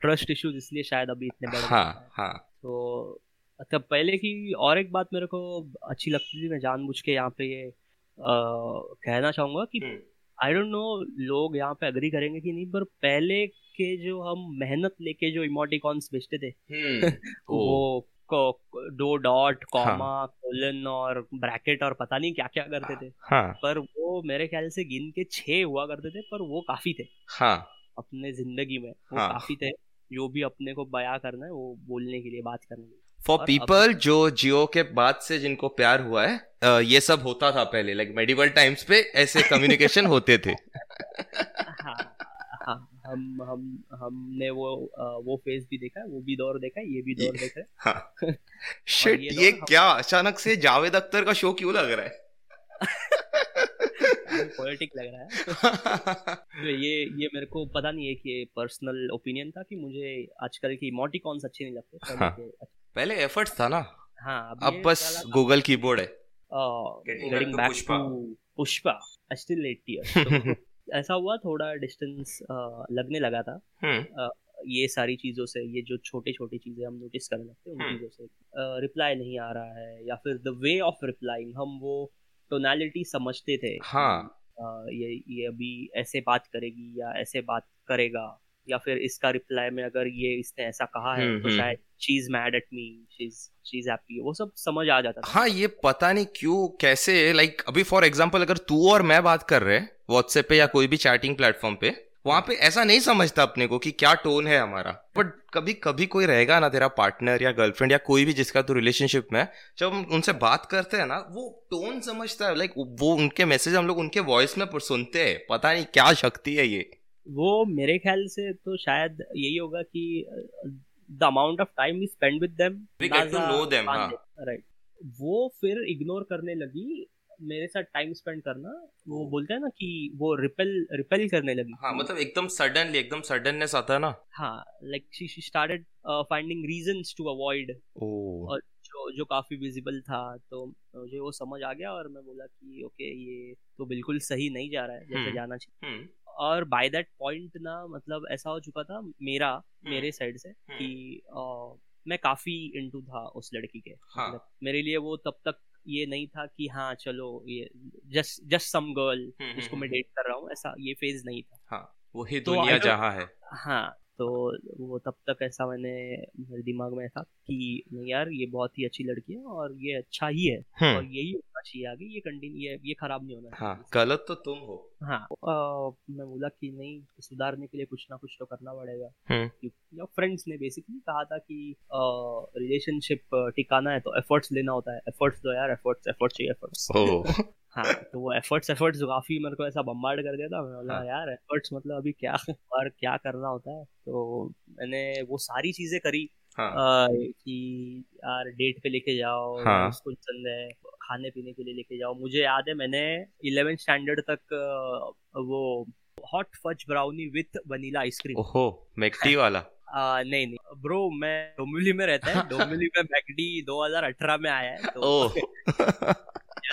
ट्रस्ट इश्यूज़ इसलिए शायद अभी इतने बड़े हाँ हाँ। तो अच्छा पहले की और एक बात मेरे को अच्छी लगती थी मैं जानबूझ के यहाँ पे ये अ, कहना चाहूँगा कि। आई डोंट नो लोग यहाँ पे अग्री करेंगे कि नहीं पर पहले के जो हम मेहनत लेके जो इमोटिकॉन्स बेचते थे हम्म, वो दो डॉट कॉमा कोलन और ब्रैकेट और पता नहीं क्या क्या करते थे हाँ. पर वो मेरे ख्याल से गिन के छह हुआ करते थे पर वो काफ़ी थे हाँ. अपने ज़िंदगी में वो हाँ. काफ़ी थे जो भी अपने को बया करना है वो बोलने के लिए बात करने के लिए फॉर पीपल जो जियो के बाद से जिनको प्यार हुआ है ये सब होता था पहले लाइक मेडिवल टाइम्स पे ऐसे कम्युनिकेशन होते थे हाँ, हाँ, हम हम हमने वो वो फेस भी देखा है वो भी दौर देखा है ये भी दौर देखा है। हाँ। शिट ये, ये क्या? अचानक से जावेद अख्तर का शो क्यों लग रहा है? पॉलिटिक लग रहा है। तो ये ये मेरे को पता नहीं है कि ये पर्सनल ओपिनियन था कि मुझे आजकल की इमोटिकॉन्स अच्छे नहीं लगते हाँ. पहले एफर्ट्स था ना। हाँ अब बस गूगल कीबोर्ड है। टू पुष्पा स्टिल 8 इयर्स ऐसा हुआ थोड़ा डिस्टेंस लगने लगा था हम्म। ये सारी चीज़ों से ये जो छोटे छोटी चीज़ें हम नोटिस करने लगते हैं उन हम्म। चीज़ों से रिप्लाई नहीं आ रहा है या फिर द वे ऑफ़ रिप्लाइंग हम वो टोनालिटी समझते थे हाँ ये ये अभी ऐसे बात करेगी या ऐसे बात करेगा या फिर इसका रिप्लाई में अगर ये इसने ऐसा कहा है हम्म, तो शायद she is mad at me she is she is happy वो सब समझ आ जाता था। हाँ ये पता नहीं क्यों कैसे लाइक अभी फॉर एग्जांपल अगर तू और मैं बात कर रहे हैं व्हाट्सएप पे या कोई भी चैटिंग प्लेटफॉर्म पे वहाँ पे ऐसा नहीं समझता अपने को कि क्या टोन है हमारा। बट कभी कभी कोई रहेगा ना तेरा पार्टनर या गर्लफ्रेंड या कोई भी जिसका तू रिलेशनशिप में जब हम उनसे बात करते हैं ना वो टोन समझता है। लाइक वो उनके मैसेज हम लोग उनके वॉइस में सुनते हैं। पता नहीं क्या शक्ति है ये। वो मेरे ख्याल से तो शायद यही होगा कि the amount of time we spend with them we get to know them right वो फिर इग्नोर करने लगी मेरे साथ टाइम स्पेंड करना। वो बोलते हैं ना कि वो रिपेल रिपेल करने लगी। हाँ मतलब एकदम सडनली एकदम सडननेस आता है ना। हाँ like she she started finding reasons to avoid और जो जो काफ़ी विजिबल था तो मुझे वो समझ आ गया और मैं बोला कि ओके ये तो बिल्कुल सही नहीं जा रहा है जैसे हम्म। जाना चाहिए। हम्म। और बाय दैट पॉइंट ना मतलब ऐसा हो चुका था मेरा हम्म। मेरे साइड से कि आ, मैं काफ़ी इंटू था उस लड़की के हाँ. मतलब मेरे लिए वो तब तक ये नहीं था कि हाँ चलो ये जस्ट जस्ट सम गर्ल जिसको मैं डेट कर रहा हूँ ऐसा ये फ़ेज़ नहीं था हाँ वो ही तो दुनिया जहाँ है हाँ तो वो तब तक ऐसा मैंने मेरे दिमाग में था कि नहीं यार ये बहुत ही अच्छी लड़की है और ये अच्छा ही है हम्म। और यही होना चाहिए आगे ये कंटिन्यू ये ये खराब नहीं होना हाँ गलत तो तुम हो हाँ आ, मैं बोला कि नहीं सुधारने के लिए कुछ ना कुछ तो करना पड़ेगा हम्म। फ्रेंड्स ने बेसिकली कहा था कि रिलेशनशिप टिकाना है तो एफर्ट्स लेना होता है एफर्ट्स दो यार एफर्ट्स एफर्ट्स चाहिए एफर्ट्स हाँ तो वो एफर्ट्स एफर्ट्स काफ़ी मेरे को ऐसा बम्बार्ड कर दिया था मैं बोला हाँ. यार एफर्ट्स मतलब अभी क्या और क्या करना होता है तो मैंने वो सारी चीज़ें करी हाँ. आ, कि यार डेट पे लेके जाओ हाँ. उसको पसंद है खाने पीने के लिए लेके जाओ। मुझे याद है मैंने इलेवेंथ स्टैंडर्ड तक वो hot fudge brownie with vanilla ice cream. ओहो मैकडी वाला। आ, नहीं नहीं। ब्रो मैं डोमिली में रहता है। डोमिली में मैकडी 2018 में आया है तो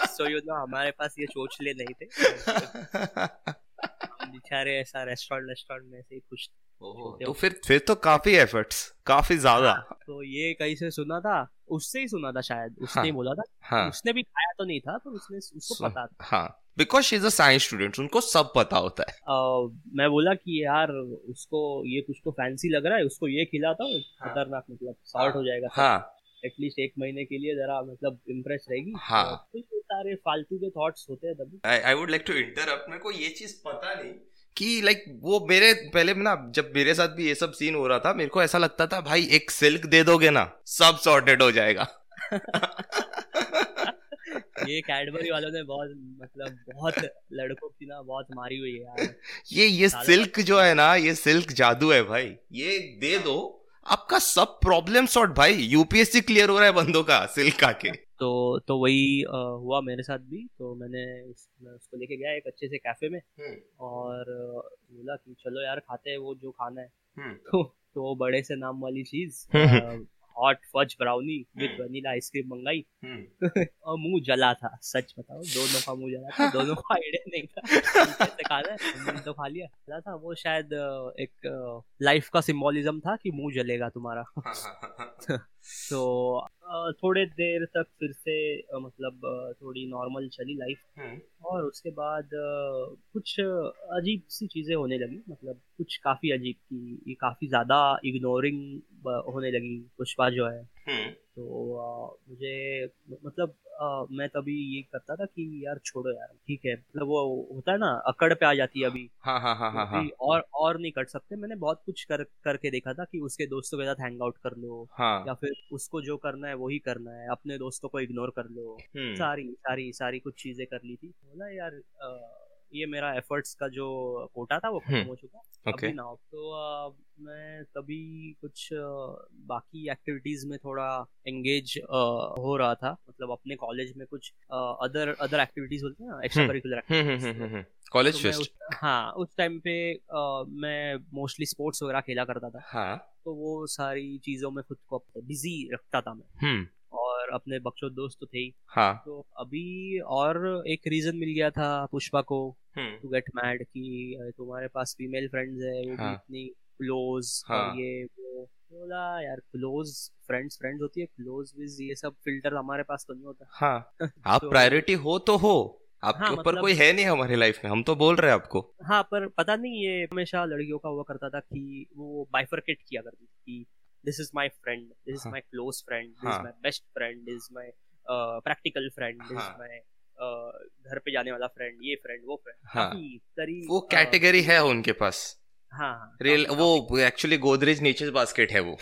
सो यू नो हमारे पास ये चोचले नहीं थे। बेचारे ऐसा रेस्टोरेंट रेस्टोरेंट में से कुछ तो फिर फिर तो काफ़ी एफर्ट्स काफ़ी ज़्यादा। हाँ, तो ये कहीं से सुना था उससे ही सुना था शायद उसने हाँ, बोला था। हाँ, उसने भी खाया तो नहीं था पर उसने उसको पता था। हाँ because she is a science student उनको सब पता होता है। uh, मैं बोला कि यार उसको ये कुछ तो फैंसी लग रहा है उसको ये खिलाता हूँ हाँ, खतरनाक मतलब सॉर्ट हो जाएगा हाँ। एटलीस्ट एक महीने के लिए जरा मतलब इम्प्रेस रहेगी। हाँ। तो सारे फालतू के थॉट्स होते हैं तभी। I would like to interrupt मेरे को ये चीज़ पता नहीं कि लाइक वो मेरे पहले ना जब मेरे साथ भी ये सब सीन हो रहा था मेरे को ऐसा लगता था भाई एक सिल्क दे दोगे ना सब सॉर्टेड हो जाएगा. ये कैडबरी वालों ने बहुत मतलब बहुत लड़कों की ना बहुत मारी हुई है यार। ये ये सिल्क जो है ना ये सिल्क जादू है भाई। ये दे दो आपका सब प्रॉब्लम सॉर्ट भाई। यूपीएससी क्लियर हो रहा है बंदों का सिल्क आके। तो तो वही आ, हुआ मेरे साथ भी। तो मैंने उस, मैं उसको लेके गया एक अच्छे से कैफ़े में हम्म। और बोला कि चलो यार खाते हैं वो जो खाना है। हम्म। तो, तो बड़े से नाम वाली चीज़। Hot fudge brownie with vanilla ice cream मंगाई। हम्म। और मुँह जला था सच बताओ दोनों का मुँह जला था दोनों का आइडिया नहीं था। कैसे खा रहा तो खा लिया। जला था वो शायद एक लाइफ का सिंबोलिज्म था कि मुँह जलेगा तुम्हारा। तो थोड़े देर तक फिर से मतलब थोड़ी नॉर्मल चली लाइफ हम्म। और उसके बाद कुछ अजीब सी चीज़ें होने लगी मतलब कुछ काफ़ी अजीब की काफ़ी ज़्यादा इग्नोरिंग होने लगी पुष्पा जो है। तो आ, मुझे मतलब आ, मैं तभी ये करता था कि यार छोड़ो यार ठीक है। मतलब वो होता है ना अकड़ पे आ जाती है अभी। हाँ हाँ हाँ हाँ, हाँ. और और नहीं कर सकते। मैंने बहुत कुछ कर करके देखा था कि उसके दोस्तों के साथ हैंग आउट कर लो। हाँ. या फिर उसको जो करना है वही करना है। अपने दोस्तों को इग्नोर कर लो। हम्म। सारी सारी सारी कुछ चीज़ें कर ली थी। बोला यार आ, ये मेरा एफर्ट्स का जो कोटा था वो खत्म हम्म, हो चुका okay. अभी ना तो आ, मैं तभी कुछ आ, बाकी एक्टिविटीज़ में थोड़ा एंगेज हो रहा था। मतलब अपने कॉलेज में कुछ अदर अदर एक्टिविटीज़ होती है ना एक्स्ट्रा करिकुलर कॉलेज फेस्ट हाँ उस टाइम पे आ, मैं मोस्टली स्पोर्ट्स वगैरह खेला करता था। हाँ। तो वो सारी चीज़ों में खुद को बिज़ी रखता था मैं। हम्म। और अपने बख्शो दोस्त तो थे ही। हाँ। तो अभी और एक रीजन मिल गया था पुष्पा को टू गेट मैड कि तुम्हारे पास फीमेल फ्रेंड्स है वो हाँ. भी इतनी क्लोज हाँ. और ये वो। बोला यार क्लोज फ्रेंड्स फ्रेंड्स होती है क्लोज विज ये सब फ़िल्टर हमारे पास तो नहीं होता। हाँ। आप तो, प्रायोरिटी हो तो हो। आपके हाँ, ऊपर मतलब, कोई है नहीं हमारी लाइफ में हम तो बोल रहे हैं आपको। हाँ पर पता नहीं ये हमेशा लड़कियों का हुआ करता था कि वो बाइफरकेट किया करती थी कि this is my friend this is my close friend this is my best friend this is my uh, practical friend this is my uh, घर पे जाने वाला फ्रेंड ये फ्रेंड वो फ्रेंड हाँ. वो कैटेगरी है उनके पास हाँ रियल वो एक्चुअली गोदरेज नेचर बास्केट है वो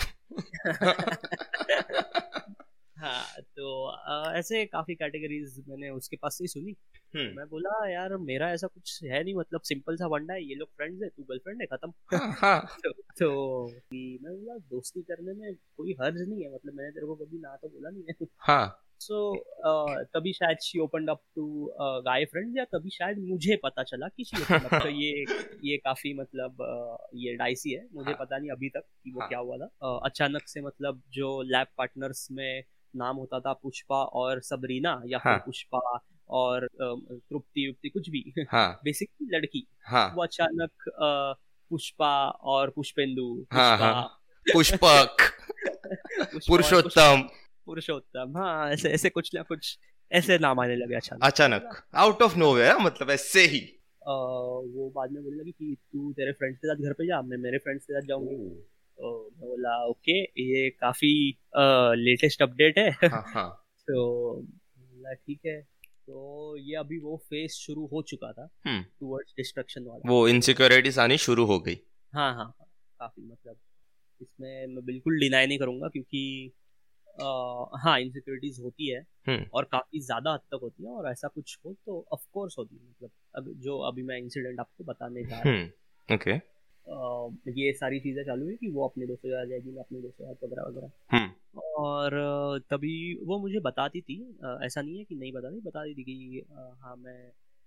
हाँ तो आ, ऐसे काफ़ी कैटेगरीज मैंने उसके पास से सुनी हम्म। मैं बोला यार मेरा ऐसा कुछ है नहीं मतलब सिंपल सा वंडा है ये लोग फ्रेंड्स है तू गर्लफ्रेंड है खत्म हाँ, हाँ. तो, तो मैं बोला दोस्ती करने में कोई हर्ज नहीं है मतलब मैंने तेरे को कभी ना तो बोला नहीं है हाँ सो so, तभी शायद she opened up to guy friend या तभी शायद मुझे पता चला कि शी ओपनड अप तो ये ये काफ़ी मतलब uh, ये डाइसी है मुझे हाँ. पता नहीं अभी तक कि वो हाँ. क्या हुआ था uh, अचानक से मतलब जो लैब पार्टनर्स में नाम होता था पुष्पा और सबरीना या हाँ. फिर. पुष्पा और तृप्ति युक्ति कुछ भी हाँ. बेसिकली लड़की हाँ. वो अचानक पुष्पा और पुष्पेंदु हाँ, हाँ. पुष्पक पुरुषोत्तम पुरुषोत्तम हाँ ऐसे ऐसे कुछ ना कुछ ऐसे नाम आने लगे अचानक अचानक आउट ऑफ़ नो मतलब ऐसे ही आ, वो बाद में बोलने लगी कि तू तेरे फ्रेंड्स के साथ घर पे जा मैं मेरे फ्रेंड्स के साथ जाऊँगी मैं बोला ओके ये काफ़ी लेटेस्ट अपडेट है। हाँ, हाँ. तो बोला ठीक है। तो ये अभी वो फ़ेज़ शुरू हो चुका था टुवर्ड्स हम्म। डिस्ट्रक्शन वाला। वो इनसिक्योरिटीज आनी शुरू हो गई। हाँ हाँ हाँ काफ़ी मतलब इसमें मैं बिल्कुल डिनाई नहीं करूँगा क्योंकि आ, हाँ इनसिक्योरिटीज होती है हम्म। और काफ़ी ज़्यादा हद तक होती है और ऐसा कुछ हो तो ऑफ़ कोर्स होती है। मतलब अब जो अभी मैं इंसिडेंट आपको बताने जा रहा हूँ। ओके हम्म, ये सारी चीज़ें चालू है कि वो अपने दोस्तों के साथ जाएगी मैं अपने दोस्तों के साथ वगैरह वगैरह हम्म। और तभी वो मुझे बताती थी ऐसा नहीं है कि नहीं बताती बताती थी कि हाँ मैं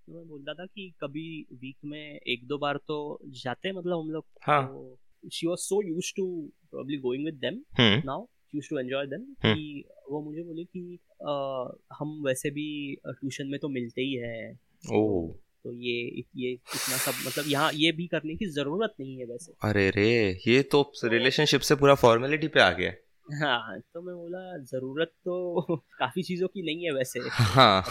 तो मैं बोलता था कि कभी वीक में एक दो बार तो जाते हैं मतलब हम लोग हाँ. She was so used to probably going with them now used to enjoy them कि वो मुझे बोले कि आ, हम वैसे भी ट्यूशन में तो मिलते ही हैं oh. तो ये ये इतना सब मतलब यहाँ ये भी करने की ज़रूरत नहीं है वैसे। अरे रे ये तो रिलेशनशिप से पूरा फॉर्मेलिटी पे आ गया। हाँ तो मैं बोला ज़रूरत तो काफ़ी चीज़ों की नहीं है वैसे। हाँ।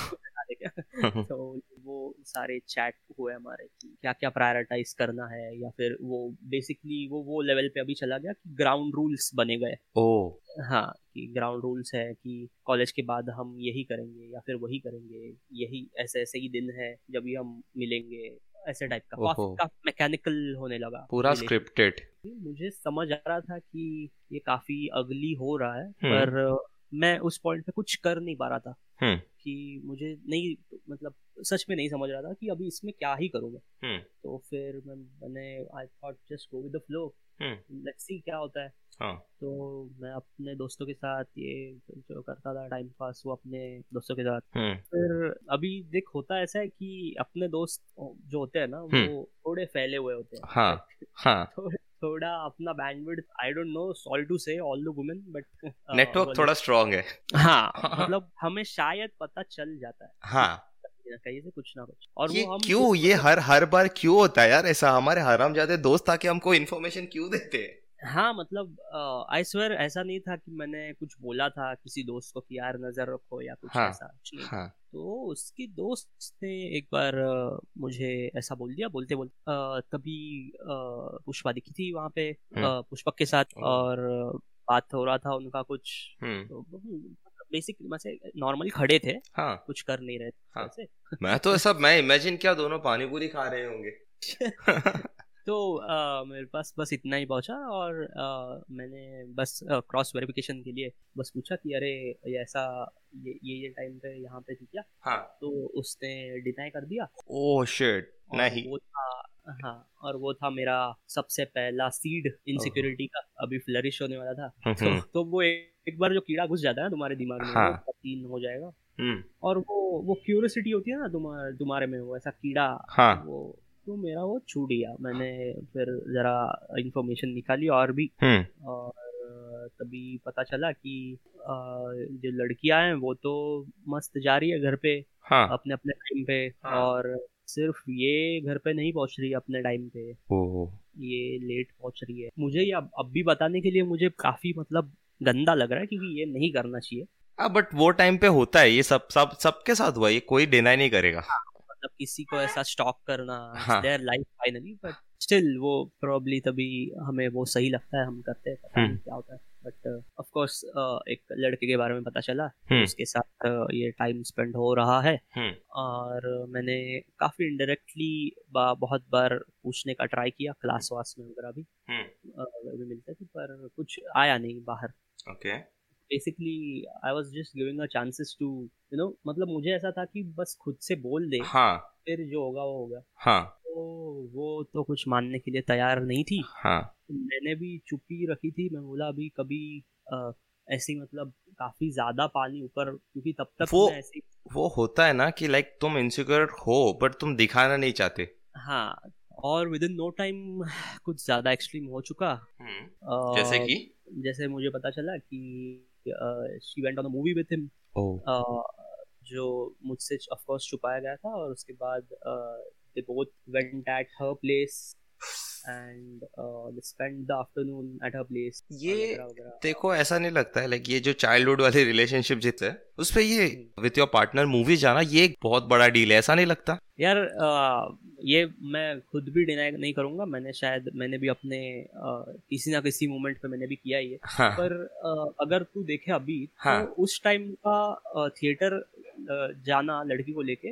तो वो सारे चैट हुए हमारे कि क्या क्या प्रायोरिटाइज करना है या फिर वो बेसिकली वो वो लेवल पे अभी चला गया कि ग्राउंड रूल्स बने गए। ओ हाँ कि ग्राउंड रूल्स है कि कॉलेज के बाद हम यही करेंगे या फिर वही करेंगे यही ऐसे ऐसे ही दिन है जब भी हम मिलेंगे ऐसे टाइप का। काफ़ी मैकेनिकल होने लगा। पूरा स्क्रिप्टेड मुझे समझ आ रहा था कि ये काफ़ी अगली हो रहा है हम्म। पर मैं उस पॉइंट पे कुछ कर नहीं पा रहा था। हम्म। कि मुझे नहीं मतलब सच में नहीं समझ रहा था कि अभी इसमें क्या ही करूँ मैं हम्म। तो फिर मैं मैंने I thought just go with the flow let's see क्या होता है हाँ. तो मैं अपने दोस्तों के साथ ये जो करता था टाइम पास वो अपने दोस्तों के साथ हम्म। फिर अभी देख होता ऐसा है कि अपने दोस्त जो होते हैं ना वो थोड़े फैले हुए होते हैं हाँ, हाँ. तो थोड़ा अपना bandwidth I don't know sorry to say all the women but network थोड़ा स्ट्रांग है। हाँ मतलब हमें शायद पता चल जाता है। हाँ। कहीं से कुछ ना कुछ। और ये वो हम क्यों ये हर हर बार क्यों होता है यार ऐसा? हमारे हराम जाते दोस्त आके हमको इन्फॉर्मेशन क्यों देते? हैं हाँ मतलब आई स्वेर ऐसा नहीं था कि मैंने कुछ बोला था किसी दोस्त को कि यार नज़र रखो या कुछ हाँ, ऐसा हाँ. तो उसकी दोस्त ने एक बार मुझे ऐसा बोल दिया बोलते बोलते तभी पुष्पा दिखी थी वहाँ पे हम्म। पुष्पक के साथ और बात हो रहा था उनका कुछ हम्म। तो बेसिक मतलब नॉर्मली खड़े थे हाँ कुछ कर नहीं रहे थे हाँ। मैं तो सब मैं इमेजिन क्या दोनों पानी पूरी खा रहे होंगे तो आ, मेरे पास बस इतना ही पहुँचा और आ, मैंने बस क्रॉस वेरिफिकेशन के लिए बस पूछा कि अरे ये ऐसा ये ये ये टाइम पे यहाँ पे थी क्या? हाँ। तो उसने डिनाई कर दिया। ओह शिट नहीं। वो था हाँ और वो था मेरा सबसे पहला सीड इनसिक्योरिटी का। अभी फ्लरिश होने वाला था। हम्म, तो, हम्म। तो वो एक, एक बार जो कीड़ा घुस जाता है तुम्हारे दिमाग में हाँ. वो तीन हो जाएगा। हम्म। और वो वो क्यूरियोसिटी होती है ना तुम्हारे तुम्हारे में वो ऐसा कीड़ा हाँ. वो तो मेरा वो छूट गया। मैंने फिर जरा इंफॉर्मेशन निकाली और भी। हम्म। और तभी पता चला कि जो लड़कियाँ हैं वो तो मस्त जा रही है घर पे हाँ. अपने अपने टाइम पे। हाँ. और सिर्फ़ ये घर पे नहीं पहुँच रही अपने टाइम पे। ये लेट पहुँच रही है। मुझे ये अब, अब भी बताने के लिए मुझे काफ़ी मतलब गंदा लग रहा है क्योंकि ये नहीं करना चाहिए। बट हाँ, वो टाइम पे होता है। ये सब सब सबके साथ हुआ ये कोई डिनाई नहीं करेगा। हाँ, मतलब किसी को ऐसा स्टॉक करना their life finally but still वो प्रोबब्ली तभी हमें वो सही लगता है हम करते हैं पता नहीं हम्म। क्या होता है बट ऑफ़ कोर्स एक लड़के के बारे में पता चला हम्म। उसके साथ uh, ये टाइम स्पेंड हो रहा है हम्म। और मैंने काफ़ी इनडायरेक्टली बहुत बार पूछने का ट्राई किया क्लास वास में वगैरह भी uh, मिलते थे पर कुछ आया नहीं बाहर okay okay. Basically I was just giving a chances to you know मतलब मुझे ऐसा था कि बस खुद से बोल दे हाँ। फिर जो होगा वो होगा। हाँ। तो वो तो कुछ मानने के लिए तैयार नहीं थी। हाँ। मैंने भी चुप्पी रखी थी मैं बोला अभी कभी आ, ऐसी मतलब काफ़ी ज़्यादा पानी ऊपर क्योंकि तब तक वो ऐसी वो होता है ना कि लाइक तुम इनसिक्योर हो बट तुम दिखाना नहीं चाहते। हाँ और विद इन नो टाइम कुछ ज़्यादा एक्सट्रीम हो चुका। हम्म। जैसे कि? जैसे मुझे पता चला कि she went on a movie with him जो मुझसे ऑफ़ कोर्स छुपाया गया था और उसके बाद they both went at her place and spend the afternoon at her place ये देखो ऐसा नहीं लगता है लाइक ये जो चाइल्डहुड वाले रिलेशनशिप जितने उस पे ये विथ योर पार्टनर मूवी जाना ये एक बहुत बड़ा डील है ऐसा नहीं लगता यार आ, ये मैं खुद भी डिनाई नहीं करूँगा मैंने शायद मैंने भी अपने आ, किसी ना किसी मोमेंट पे मैंने भी किया ही है हाँ. पर आ, अगर तू देखे अभी तो हाँ. तो उस टाइम का थिएटर जाना लड़की को लेके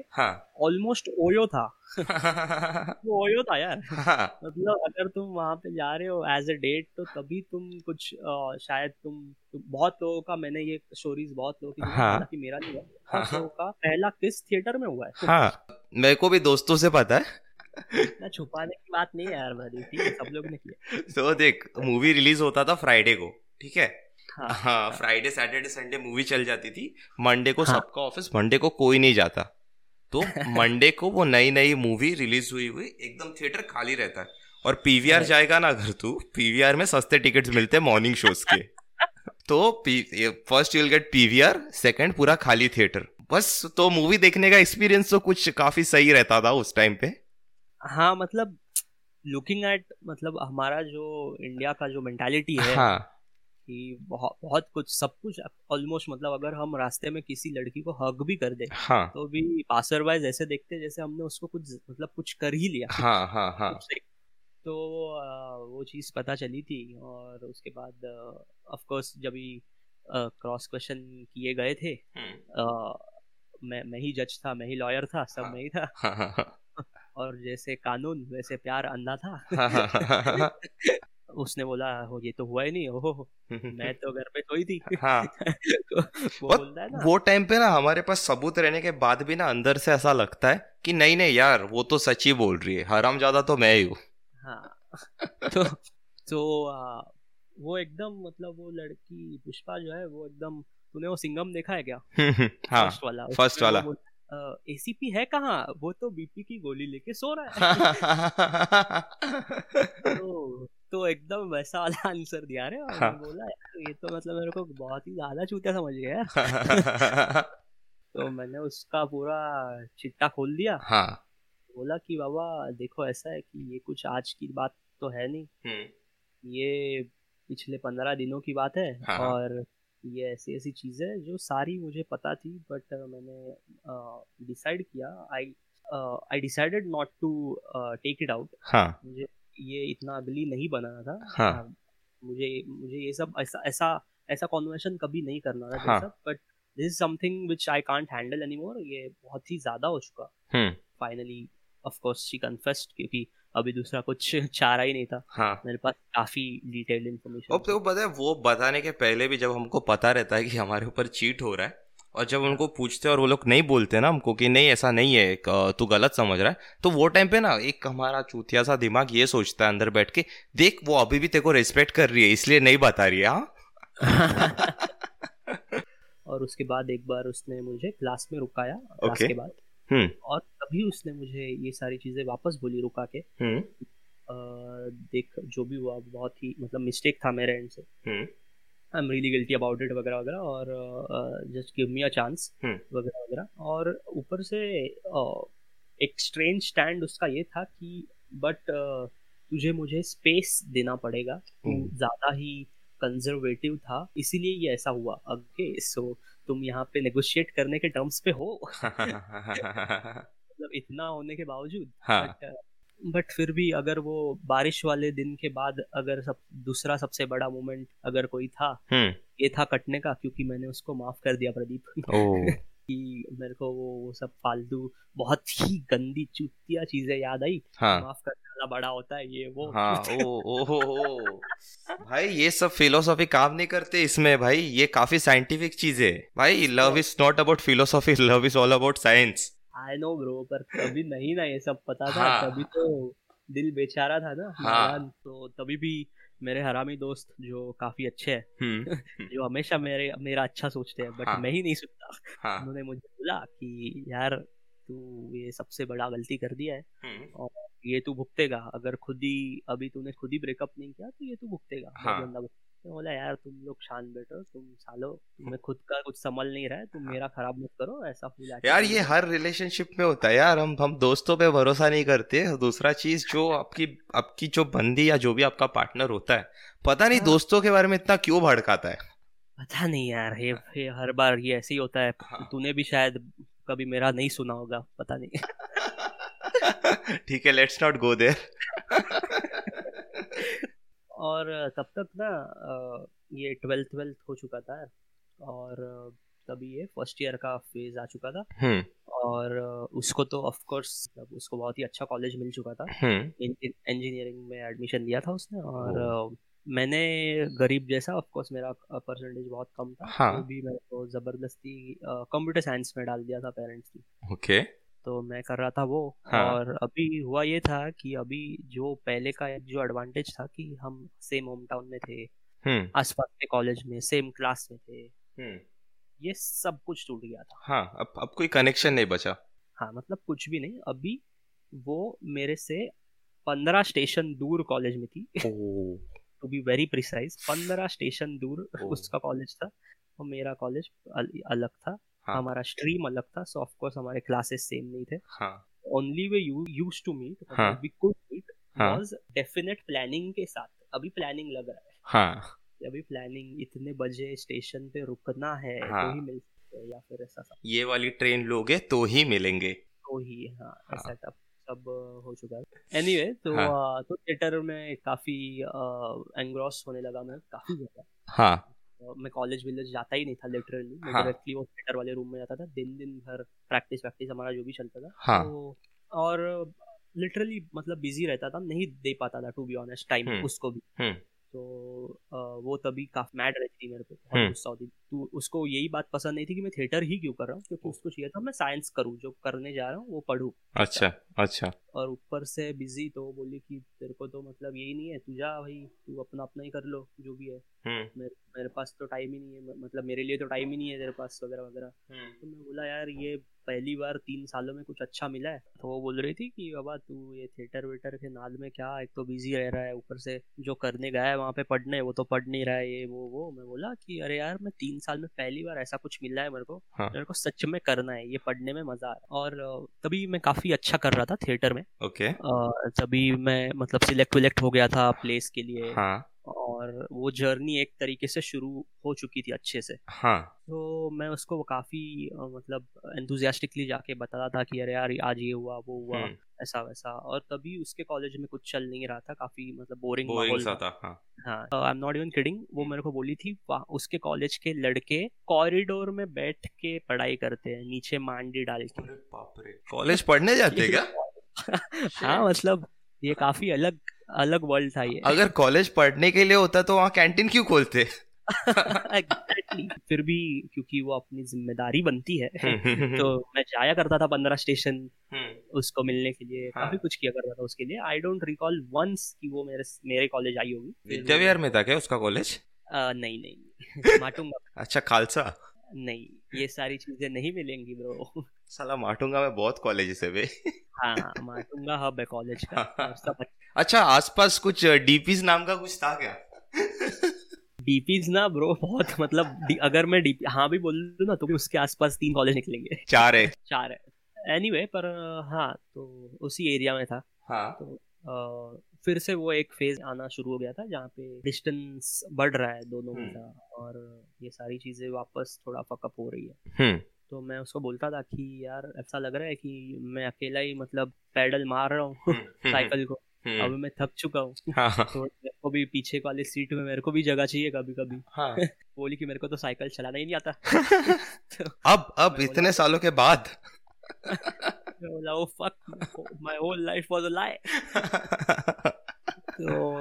ऑलमोस्ट हाँ. ओयो था वो ओयो था यार हाँ. मतलब अगर तुम वहाँ पे जा रहे हो एज ए डेट तो तभी तुम कुछ आ, शायद तुम, तुम बहुत लोगों का मैंने ये स्टोरीज बहुत लोगों की हाँ. कि मेरा नहीं हुआ हाँ. लोगों का पहला किस थिएटर में हुआ है हाँ. मेरे को भी दोस्तों से पता है ना छुपाने की बात नहीं है यार भाई ठीक है सब लोग ने किया तो देख मूवी रिलीज़ होता था फ्राइडे को ठीक है हाँ फ्राइडे सैटरडे संडे मूवी चल जाती थी मंडे को हाँ. सबका ऑफ़िस मंडे को कोई नहीं जाता तो मंडे को वो नई नई मूवी रिलीज़ हुई हुई एकदम थिएटर खाली रहता है और पीवीआर। जाएगा ना अगर तू पीवीआर में सस्ते टिकट्स मिलते हैं मॉर्निंग शोज़ के तो first you'll get PVR second पूरा खाली थिएटर बस तो मूवी देखने का एक्सपीरियंस तो कुछ काफ़ी सही रहता था उस टाइम पे हाँ मतलब लुकिंग एट मतलब हमारा जो इंडिया का जो मेंटालिटी है हाँ कि बहुत बहुत कुछ सब कुछ ऑलमोस्ट मतलब अगर हम रास्ते में किसी लड़की को हक भी कर दे हाँ. तो भी पासर वाइज ऐसे देखते जैसे हमने उसको कुछ मतलब कुछ कर ही लिया हाँ, हाँ, हाँ. तो वो चीज़ पता चली थी और उसके बाद ऑफ़ कोर्स जब क्रॉस क्वेश्चन किए गए थे हम्म। मैं मैं ही जज था मैं ही लॉयर था सब हाँ, मैं ही था। हाँ, हाँ, हाँ. और जैसे कानून वैसे प्यार अंधा था। हाँ, हाँ, हाँ, हाँ. उसने बोला हो ये तो हुआ ही नहीं हो मैं तो घर पे सोई थी। हाँ। तो वो बोलता है ना। वो टाइम पे ना हमारे पास सबूत रहने के बाद भी ना अंदर से ऐसा लगता है कि नहीं नहीं यार वो तो सच ही बोल रही है हराम ज़्यादा तो मैं ही हूँ। हाँ। तो तो आ, वो एकदम मतलब वो लड़की पुष्पा जो है वो एकदम तूने वो सिंगम देखा है क्या? हाँ फ़र्स्ट वाला फ़र्स्ट वाला। एसीपी है कहाँ? वो तो बीपी की गोली लेके सो रहा है. तो तो एकदम वैसा वाला आंसर दिया रे और हाँ. बोला ये तो मतलब मेरे को बहुत ही ज़्यादा चूतिया समझ गया तो मैंने उसका पूरा चिट्टा खोल दिया। हाँ. बोला कि बाबा देखो ऐसा है कि ये कुछ आज की बात तो है नहीं। हम्म। ये पिछले पंद्रह दिनों की बात है हाँ. और ये ऐसी ऐसी चीज़ें जो सारी मुझे पता थी बट मैंने डिसाइड किया। I I decided not to take it out मुझे ये इतना अगली नहीं बनाना था। हाँ. मुझे मुझे ये सब ऐसा ऐसा ऐसा कॉन्वर्सेशन कभी नहीं करना था हाँ. But this is something which I can't handle anymore ये बहुत ही ज़्यादा हो चुका। Finally of course she confessed क्योंकि अभी दूसरा कुछ चारा ही नहीं था हाँ. मेरे पास काफ़ी डिटेल्ड इन्फॉर्मेशन अब तो पता है वो बताने के पहले भी जब हमको पता रहता है कि हमारे ऊपर चीट हो रहा है और जब उनको पूछते और वो लोग नहीं बोलते ना हमको कि नहीं ऐसा नहीं है तू गलत समझ रहा है तो वो टाइम पे ना एक हमारा चूतिया सा दिमाग ये सोचता है अंदर बैठ के देख वो अभी भी तेरे को रेस्पेक्ट कर रही है इसलिए नहीं बता रही है हाँ और उसके बाद एक बार उसने मुझे क्लास में रुकाया क्लास okay. के बाद। और तभी उसने मुझे ये सारी चीज़ें वापस बोली रुका के। हम्म। देख जो भी हुआ बहुत ही मतलब मिस्टेक था मेरे एंड से। I am really guilty about it वगैरह वगैरह और just give me a chance वगैरह वगैरह। और ऊपर से एक स्ट्रेंज स्टैंड उसका ये था कि बट तुझे मुझे स्पेस देना पड़ेगा। तू हम्म। ज़्यादा ही कंजर्वेटिव था इसीलिए ये ऐसा हुआ ओके सो तुम यहाँ पे नेगोशिएट करने के टर्म्स पे हो मतलब इतना होने के बावजूद हाँ. बट बट फिर भी अगर वो बारिश वाले दिन के बाद अगर सब दूसरा सबसे बड़ा मोमेंट अगर कोई था हम्म। ये था कटने का क्योंकि मैंने उसको माफ़ कर दिया प्रदीप कि मेरे को वो वो सब फालतू बहुत ही गंदी चुतिया चीज़ें याद आई हाँ. माफ़ करने बड़ा होता है ये वो हाँ ओ ओ ओ, ओ। भाई ये सब फिलोसॉफी काम नहीं करते इसमें भाई ये काफ़ी साइंटिफिक चीज़ है भाई love is not about philosophy love is all about science I know bro पर कभी नहीं ना ये सब पता था हाँ. तभी तो दिल बेचारा था ना हाँ. तो तभी भी मेरे हरामी दोस्त जो काफ़ी अच्छे हैं हम्म। जो हमेशा मेरे मेरा अच्छा सोचते हैं बट हाँ. मैं ही नहीं सुनता हाँ. उन्होंने मुझे बोला कि यार तू ये सबसे बड़ा गलती कर दिया है हम्म। और ये तू भुगतेगा अगर खुद ही अभी तूने खुद ही ब्रेकअप नहीं किया तो ये तू भुगतेगा हाँ. बोला यार तुम लोग शांत बैठो तुम सालो तुम्हें खुद का कुछ संभल नहीं रहा है तुम मेरा खराब मत करो ऐसा फूल यार ये हर रिलेशनशिप में होता है यार हम हम दोस्तों पे भरोसा नहीं करते। दूसरा चीज़ जो आपकी आपकी जो बंदी या जो भी आपका पार्टनर होता है पता नहीं हाँ। दोस्तों के बारे में इतना क्यों भड़काता है। पता नहीं यार ये, ये हर बार ये ऐसे ही होता है। हाँ। तूने भी शायद कभी मेरा नहीं सुना होगा पता नहीं। ठीक है लेट्स नॉट गो देयर और तब तक ना ये ट्वेल्थ ट्वेल्थ हो चुका था और तभी ये फ़र्स्ट ईयर का फ़ेज़ आ चुका था हम्म। और उसको तो ऑफ़ कोर्स मतलब उसको बहुत ही अच्छा कॉलेज मिल चुका था इंजीनियरिंग हम्म। में एडमिशन लिया था उसने और मैंने गरीब जैसा ऑफ़ कोर्स मेरा परसेंटेज बहुत कम था हाँ. तो भी मेरे को ज़बरदस्ती कंप्यूटर साइंस में डाल दिया था पेरेंट्स ने ओके okay. तो मैं कर रहा था वो हाँ. और अभी हुआ ये था कि अभी जो पहले का जो एडवांटेज था कि हम सेम होम टाउन में थे हम्म। आसपास के कॉलेज में सेम क्लास में थे। हम्म। ये सब कुछ टूट गया था। हाँ अब अब कोई कनेक्शन नहीं बचा। हाँ मतलब कुछ भी नहीं। अभी वो मेरे से पंद्रह स्टेशन दूर कॉलेज में थी। टू बी वेरी प्रिसाइज पंद्रह स्टेशन दूर उसका कॉलेज था और मेरा कॉलेज अलग था। हाँ. हमारा स्ट्रीम अलग था सो ऑफ़ कोर्स हमारे क्लासेस सेम नहीं थे। Only way you use to meet we could meet was definite planning के साथ। अभी प्लानिंग लग रहा है। हाँ. अभी प्लानिंग इतने बजे स्टेशन पे रुकना है हाँ. तो ही। मिल सकते हैं या फिर ऐसा सब। ये वाली ट्रेन लोगे तो ही मिलेंगे। तो ही हाँ, हाँ. ऐसा तब सब हो चुका है। एनीवे anyway, तो हाँ. तो थिएटर में काफ़ी एंग्रॉस होने लगा मैं काफ़ी ज़्यादा। हाँ। मैं कॉलेज विलेज जाता ही नहीं था लिटरली मैं डायरेक्टली वो थिएटर वाले रूम में जाता था दिन दिन भर प्रैक्टिस वैक्टिस हमारा जो भी चलता था हाँ. तो और लिटरली मतलब बिज़ी रहता था नहीं दे पाता था टू बी ऑनेस्ट टाइम उसको भी हम्म। तो वो तभी काफ़ी मैड रहती थी मेरे पे बहुत हम्म। गुस्सा होती तू उसको यही बात पसंद नहीं थी कि मैं थिएटर ही क्यों कर रहा हूँ क्योंकि उसको चाहिए था मैं साइंस करूँ जो करने जा रहा हूँ वो पढ़ू। अच्छा अच्छा। और ऊपर से बिज़ी तो बोली कि तेरे को तो मतलब यही नहीं है तू जा भाई तू अपना अपना ही कर लो जो भी है। हम्म। मेरे, मेरे पास तो टाइम ही नहीं है मतलब मेरे लिए तो टाइम ही नहीं है तेरे पास वगैरह वगैरह। हम्म। तो मैं बोला यार ये पहली बार तीन सालों में कुछ अच्छा मिला है। तो वो बोल रही थी कि बाबा तू ये थिएटर वेटर के नाल में क्या एक तो बिज़ी रह रहा है ऊपर से जो करने गया है वहाँ पे पढ़ने वो तो पढ़ नहीं रहा है ये वो वो। मैं बोला कि अरे यार मैं तीन साल में पहली बार ऐसा कुछ मिला है मेरे को। हाँ. मेरे को सच में करना है ये पढ़ने में मज़ा आ रहा और तभी मैं काफ़ी अच्छा कर रहा था थिएटर में। ओके। तभी मैं मतलब सिलेक्ट विलेक्ट हो गया था प्लेस के लिए। हाँ. और वो जर्नी एक तरीके से शुरू हो चुकी थी अच्छे से। हाँ। तो मैं उसको काफ़ी मतलब एंथुजियास्टिकली जाके बताता था कि अरे यार आज ये हुआ वो हुआ हम्म। ऐसा वैसा। और तभी उसके कॉलेज में कुछ चल नहीं रहा था काफ़ी मतलब बोरिंग सा था। हाँ। I am not even kidding वो मेरे को बोली थी उसके कॉलेज के लड़के कॉरिडोर में बैठ के पढ़ाई करते हैं नीचे मांडी डाल के। कॉलेज पढ़ने जाते क्या? हाँ मतलब ये काफ़ी अलग अलग वर्ल्ड था ये। अगर कॉलेज पढ़ने के लिए होता तो वहाँ कैंटीन क्यों खोलते? Exactly. फिर भी क्योंकि वो अपनी ज़िम्मेदारी बनती है तो मैं जाया करता था पंद्रह स्टेशन हम्म। उसको मिलने के लिए हाँ. काफ़ी कुछ किया करता था उसके लिए। आई डोंट रिकॉल वंस कि वो मेरे मेरे कॉलेज आई होगी। विद्याविहार में था क्या उसका कॉलेज नहीं नहीं। माटूँगा। अच्छा खालसा। नहीं ये सारी चीज़ें नहीं मिलेंगी ब्रो साला माटुंगा में बहुत कॉलेज है वे हाँ माटुंगा हब है कॉलेज का सब अच्छा आसपास कुछ डीपीज नाम का कुछ था क्या? डीपीज ना ब्रो बहुत मतलब अगर मैं डीपी हाँ भी बोल दू ना तो भी उसके आसपास तीन कॉलेज निकलेंगे. चार है. चार है. एनीवे anyway, पर हाँ तो उसी एरिया में था. हाँ. तो फिर से वो एक फ़ेज़ आना शुरू हो गया था जहाँ पे डिस्टेंस बढ़ रहा है दोनों का हम्म। और ये सारी चीज़ें वापस थोड़ा फकअप हो रही है हम्म। तो मैं उसको बोलता था कि यार ऐसा लग रहा है कि मैं अकेला ही मतलब पैडल मार रहा हूँ हम्म, साइकिल को। अभी मैं थक चुका हूँ हाँ, हाँ। तो मेरे को भी पीछे वाली सीट में मेरे को भी जगह चाहिए कभी कभी हाँ. बोली कि मेरे को तो साइकिल चलाना ही नहीं आता तो अब अब इतने सालों के बाद बोला ओ fuck my whole life was a lie तो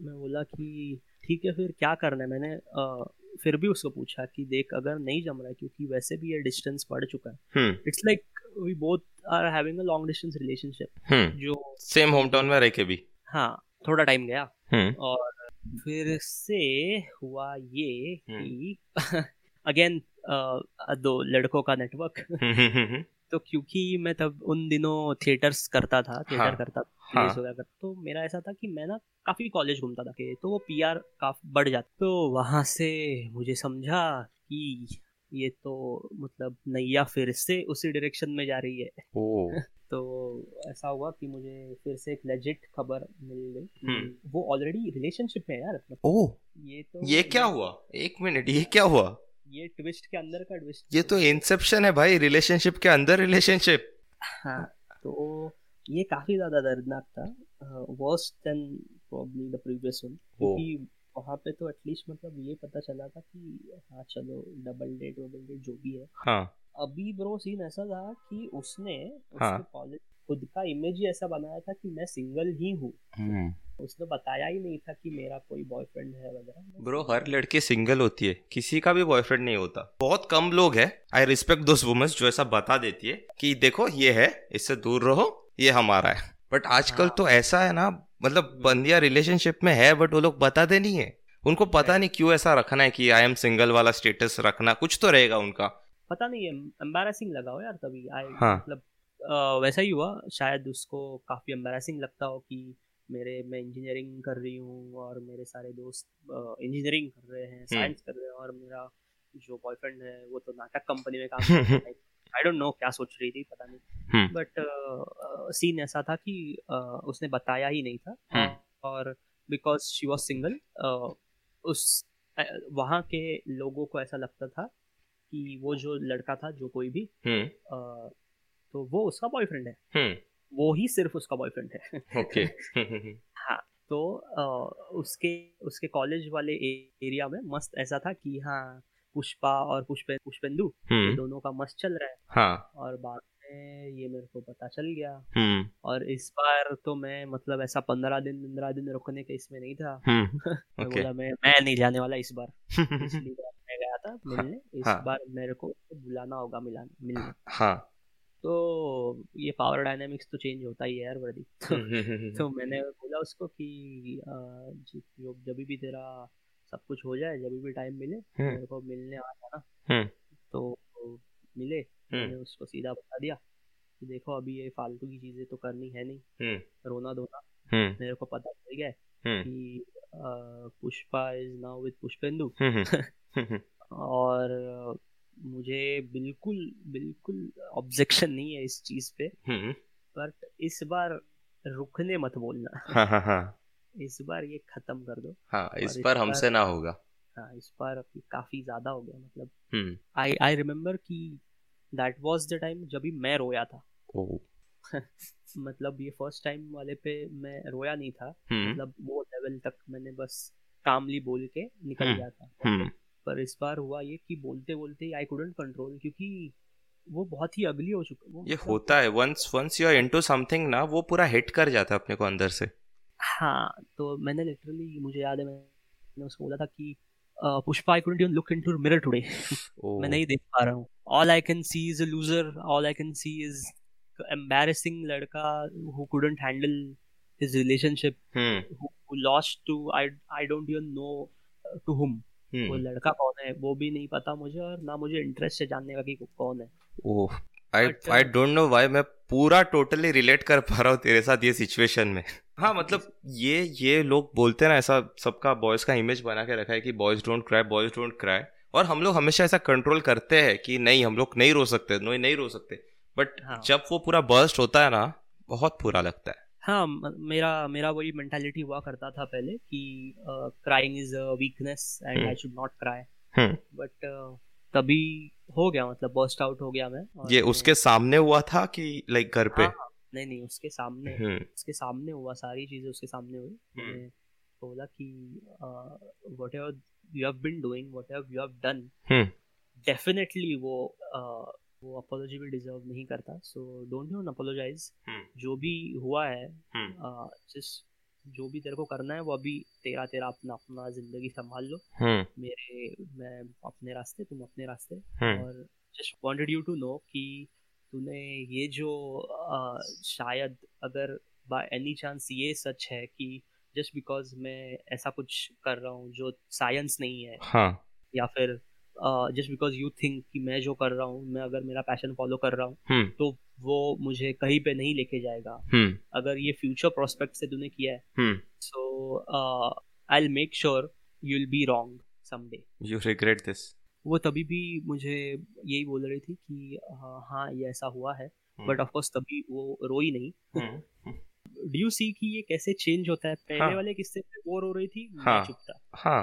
मैं बोला कि ठीक है फिर क्या करना है? मैंने आ, फिर भी उसको पूछा कि देख अगर नहीं जम रहा है क्योंकि वैसे भी ये डिस्टेंस बढ़ चुका है। It's like we both are having a long distance relationship जो सेम होम टाउन में रह के भी। हाँ थोड़ा टाइम गया। हम्म। और फिर से हुआ ये कि अगेन दो लड़कों का नेटवर्क तो क्योंकि मैं तब उन दिनों थिएटर्स करता था थिएटर हाँ, करता हाँ, वगैरह कर, तो मेरा ऐसा था कि मैं ना काफ़ी कॉलेज घूमता था कि तो वो पीआर काफ़ी बढ़ जाता। तो वहाँ से मुझे समझा कि ये तो मतलब नैया फिर से उसी डायरेक्शन में जा रही है। ओ। तो ऐसा हुआ कि मुझे फिर से एक लेजिट खबर मिल गई हम्म। वो ऑलरेडी रिलेशनशिप में यार ओ। ये तो ये क्या हुआ? एक मिनट ये क्या हुआ? ये ट्विस्ट के अंदर का ट्विस्ट ये तो इंसेप्शन है भाई रिलेशनशिप के अंदर रिलेशनशिप हाँ तो ये काफ़ी ज़्यादा दर्दनाक था worst than probably the previous one क्योंकि वहाँ पे तो एटलीस्ट मतलब ये पता चला था कि हाँ चलो डबल डेट वबल डेट जो भी है। हाँ। अभी ब्रो सीन ऐसा था कि उसने हाँ. कॉलेज खुद का इमेज ही ऐसा बनाया था कि मैं सिंगल ही हूँ। हम्म। उसने बताया ही नहीं था कि मेरा कोई बॉयफ्रेंड है वगैरह। ब्रो हर लड़की सिंगल होती है किसी का भी बॉयफ्रेंड नहीं होता। बहुत कम लोग है आई रिस्पेक्ट दोस्त वुमेन्स जो ऐसा बता देती है कि देखो ये है इससे दूर रहो ये हमारा है। बट आजकल हाँ. तो ऐसा है ना मतलब बंदिया रिलेशनशिप में है बट वो लोग बताते नहीं है। उनको पता नहीं क्यों ऐसा रखना है कि आई एम सिंगल वाला स्टेटस रखना कुछ तो रहेगा उनका। पता नहीं एम्बेरसिंग लगा हो यार तभी। आई हाँ. मतलब वैसा ही हुआ शायद उसको काफ़ी एम्बेसिंग लगता हो कि मेरे मैं इंजीनियरिंग कर रही हूँ और मेरे सारे दोस्त इंजीनियरिंग कर रहे हैं साइंस कर रहे हैं और मेरा जो बॉयफ्रेंड है वो तो नाटक कंपनी में काम कर रहा है। आई डोंट नो क्या सोच रही थी पता नहीं। बट हम्म। सीन uh, ऐसा था कि uh, उसने बताया ही नहीं था। हम्म। और बिकॉज़ शी वॉज़ सिंगल उस वहाँ के लोगों को ऐसा लगता था कि वो जो लड़का था जो कोई भी uh, तो वो उसका बॉयफ्रेंड है। वो ही सिर्फ़ उसका बॉयफ्रेंड है। ओके हाँ तो उसके उसके कॉलेज वाले एरिया में मस्त ऐसा था कि हाँ पुष्पा और पुष्पे पुष्पेंदु हम्म। दोनों का मस्त चल रहा है हाँ। और बाद में ये मेरे को पता चल गया हम्म। और इस बार तो मैं मतलब ऐसा पंद्रह दिन पंद्रह दिन रुकने के इसमें नहीं था हम्म। मैं बोला मैं मैं नहीं जाने वाला इस बार पिछली बार मैं गया था मिलने इस हाँ। बार मेरे को बुलाना होगा मिलाने मिलने हाँ तो ये पावर डायनेमिक्स तो चेंज होता ही है यार वर्दी तो, तो मैंने बोला उसको कि जब भी तेरा सब कुछ हो जाए जब भी टाइम मिले हम्म। मेरे को मिलने आ जाना। हम्म। तो मिले हम्म। मैंने उसको सीधा बता दिया कि देखो अभी ये फालतू की चीज़ें तो करनी है नहीं। रोना धोना। मेरे को पता चल गया कि Pushpa is now with Pushpendu. और मुझे बिल्कुल बिल्कुल ऑब्जेक्शन नहीं है इस चीज़ पे। बट इस बार रुकने मत बोलना। हाँ हाँ हाँ। इस बार ये खत्म कर दो। हाँ इस बार हमसे ना होगा। हाँ इस बार काफ़ी ज़्यादा हो गया मतलब आई आई रिमेम्बर कि दैट वाज द टाइम जब भी मैं रोया था। ओ। मतलब ये फ़र्स्ट टाइम वाले पे मैं रोया नहीं था। हम्म। मतलब वो लेवल तक मैंने बस कामली बोल के निकल हम्म। गया था। हम्म। पर इस बार हुआ ये कि बोलते बोलते आई कुडंट कंट्रोल क्योंकि वो बहुत ही अगली हो चुका वो ये मतलब होता है once once you are into something ना वो पूरा हिट कर जाता है अपने को अंदर से। हाँ तो मैंने लिटरली मुझे याद है मैंने उसको बोला था कि Pushpa I couldn't even look into mirror today मैं नहीं देख पा रहा हूँ। All I can see is a loser all I can see is embarrassing लड़का who couldn't handle his relationship hmm. who, who lost to I I don't even know uh, to whom. hmm. वो लड़का कौन है वो भी नहीं पता मुझे और ना मुझे इंटरेस्ट है जानने का कि कौन है। ओह I I don't know why मैं पूरा टोटली रिलेट कर पा रहा हूँ तेरे साथ ये सिचुएशन में। हाँ मतलब ये ये लोग बोलते हैं ना ऐसा सबका बॉयज़ का इमेज बना के रखा है कि boys don't cry boys don't cry और हम लोग हमेशा ऐसा कंट्रोल करते हैं कि नहीं हम लोग नहीं रो सकते नहीं नहीं रो सकते। बट हाँ. जब वो पूरा बर्स्ट होता है ना बहुत बुरा लगता है। हाँ मेरा मेरा वही मेंटालिटी हुआ करता था पहले कि crying is a weakness and I should not cry but तभी हो गया मतलब बर्स्ट आउट हो गया मैं ये उसके सामने हुआ था कि लाइक घर पे? हाँ, नहीं नहीं उसके सामने हम्म। उसके सामने हुआ सारी चीज़ें उसके सामने हुई हम्म। मैंने बोला कि whatever you have been doing whatever you have done definitely वो uh, वो अपोलॉजी भी डिजर्व नहीं करता सो डोंट यू अपोलोजाइज जो भी हुआ है हम्म। जो भी तेरे को करना है वो अभी तेरा तेरा अपना अपना ज़िंदगी संभाल लो। मेरे मैं अपने रास्ते तुम अपने रास्ते। और just wanted you to know कि तूने ये जो आ, शायद अगर बाय एनी चांस ये सच है कि जस्ट बिकॉज़ मैं ऐसा कुछ कर रहा हूँ जो साइंस नहीं है हाँ. या फिर जस्ट बिकॉज़ यू थिंक कि मैं जो कर रहा हूँ मैं अगर मेरा पैशन फॉलो कर रहा हूँ hmm. तो वो मुझे कहीं पे नहीं लेके जाएगा hmm. अगर ये फ्यूचर प्रोस्पेक्ट से तूने किया है so I make sure you will be wrong someday you regret this वो तभी भी मुझे यही बोल रही थी कि हाँ ये ऐसा हुआ है। बट ऑफकोर्स तभी वो रोई नहीं। डू यू सी कि ये कैसे चेंज होता है? पहले हाँ. वाले किस्से वो रो रही थी हाँ. मैं चुप था। हाँ.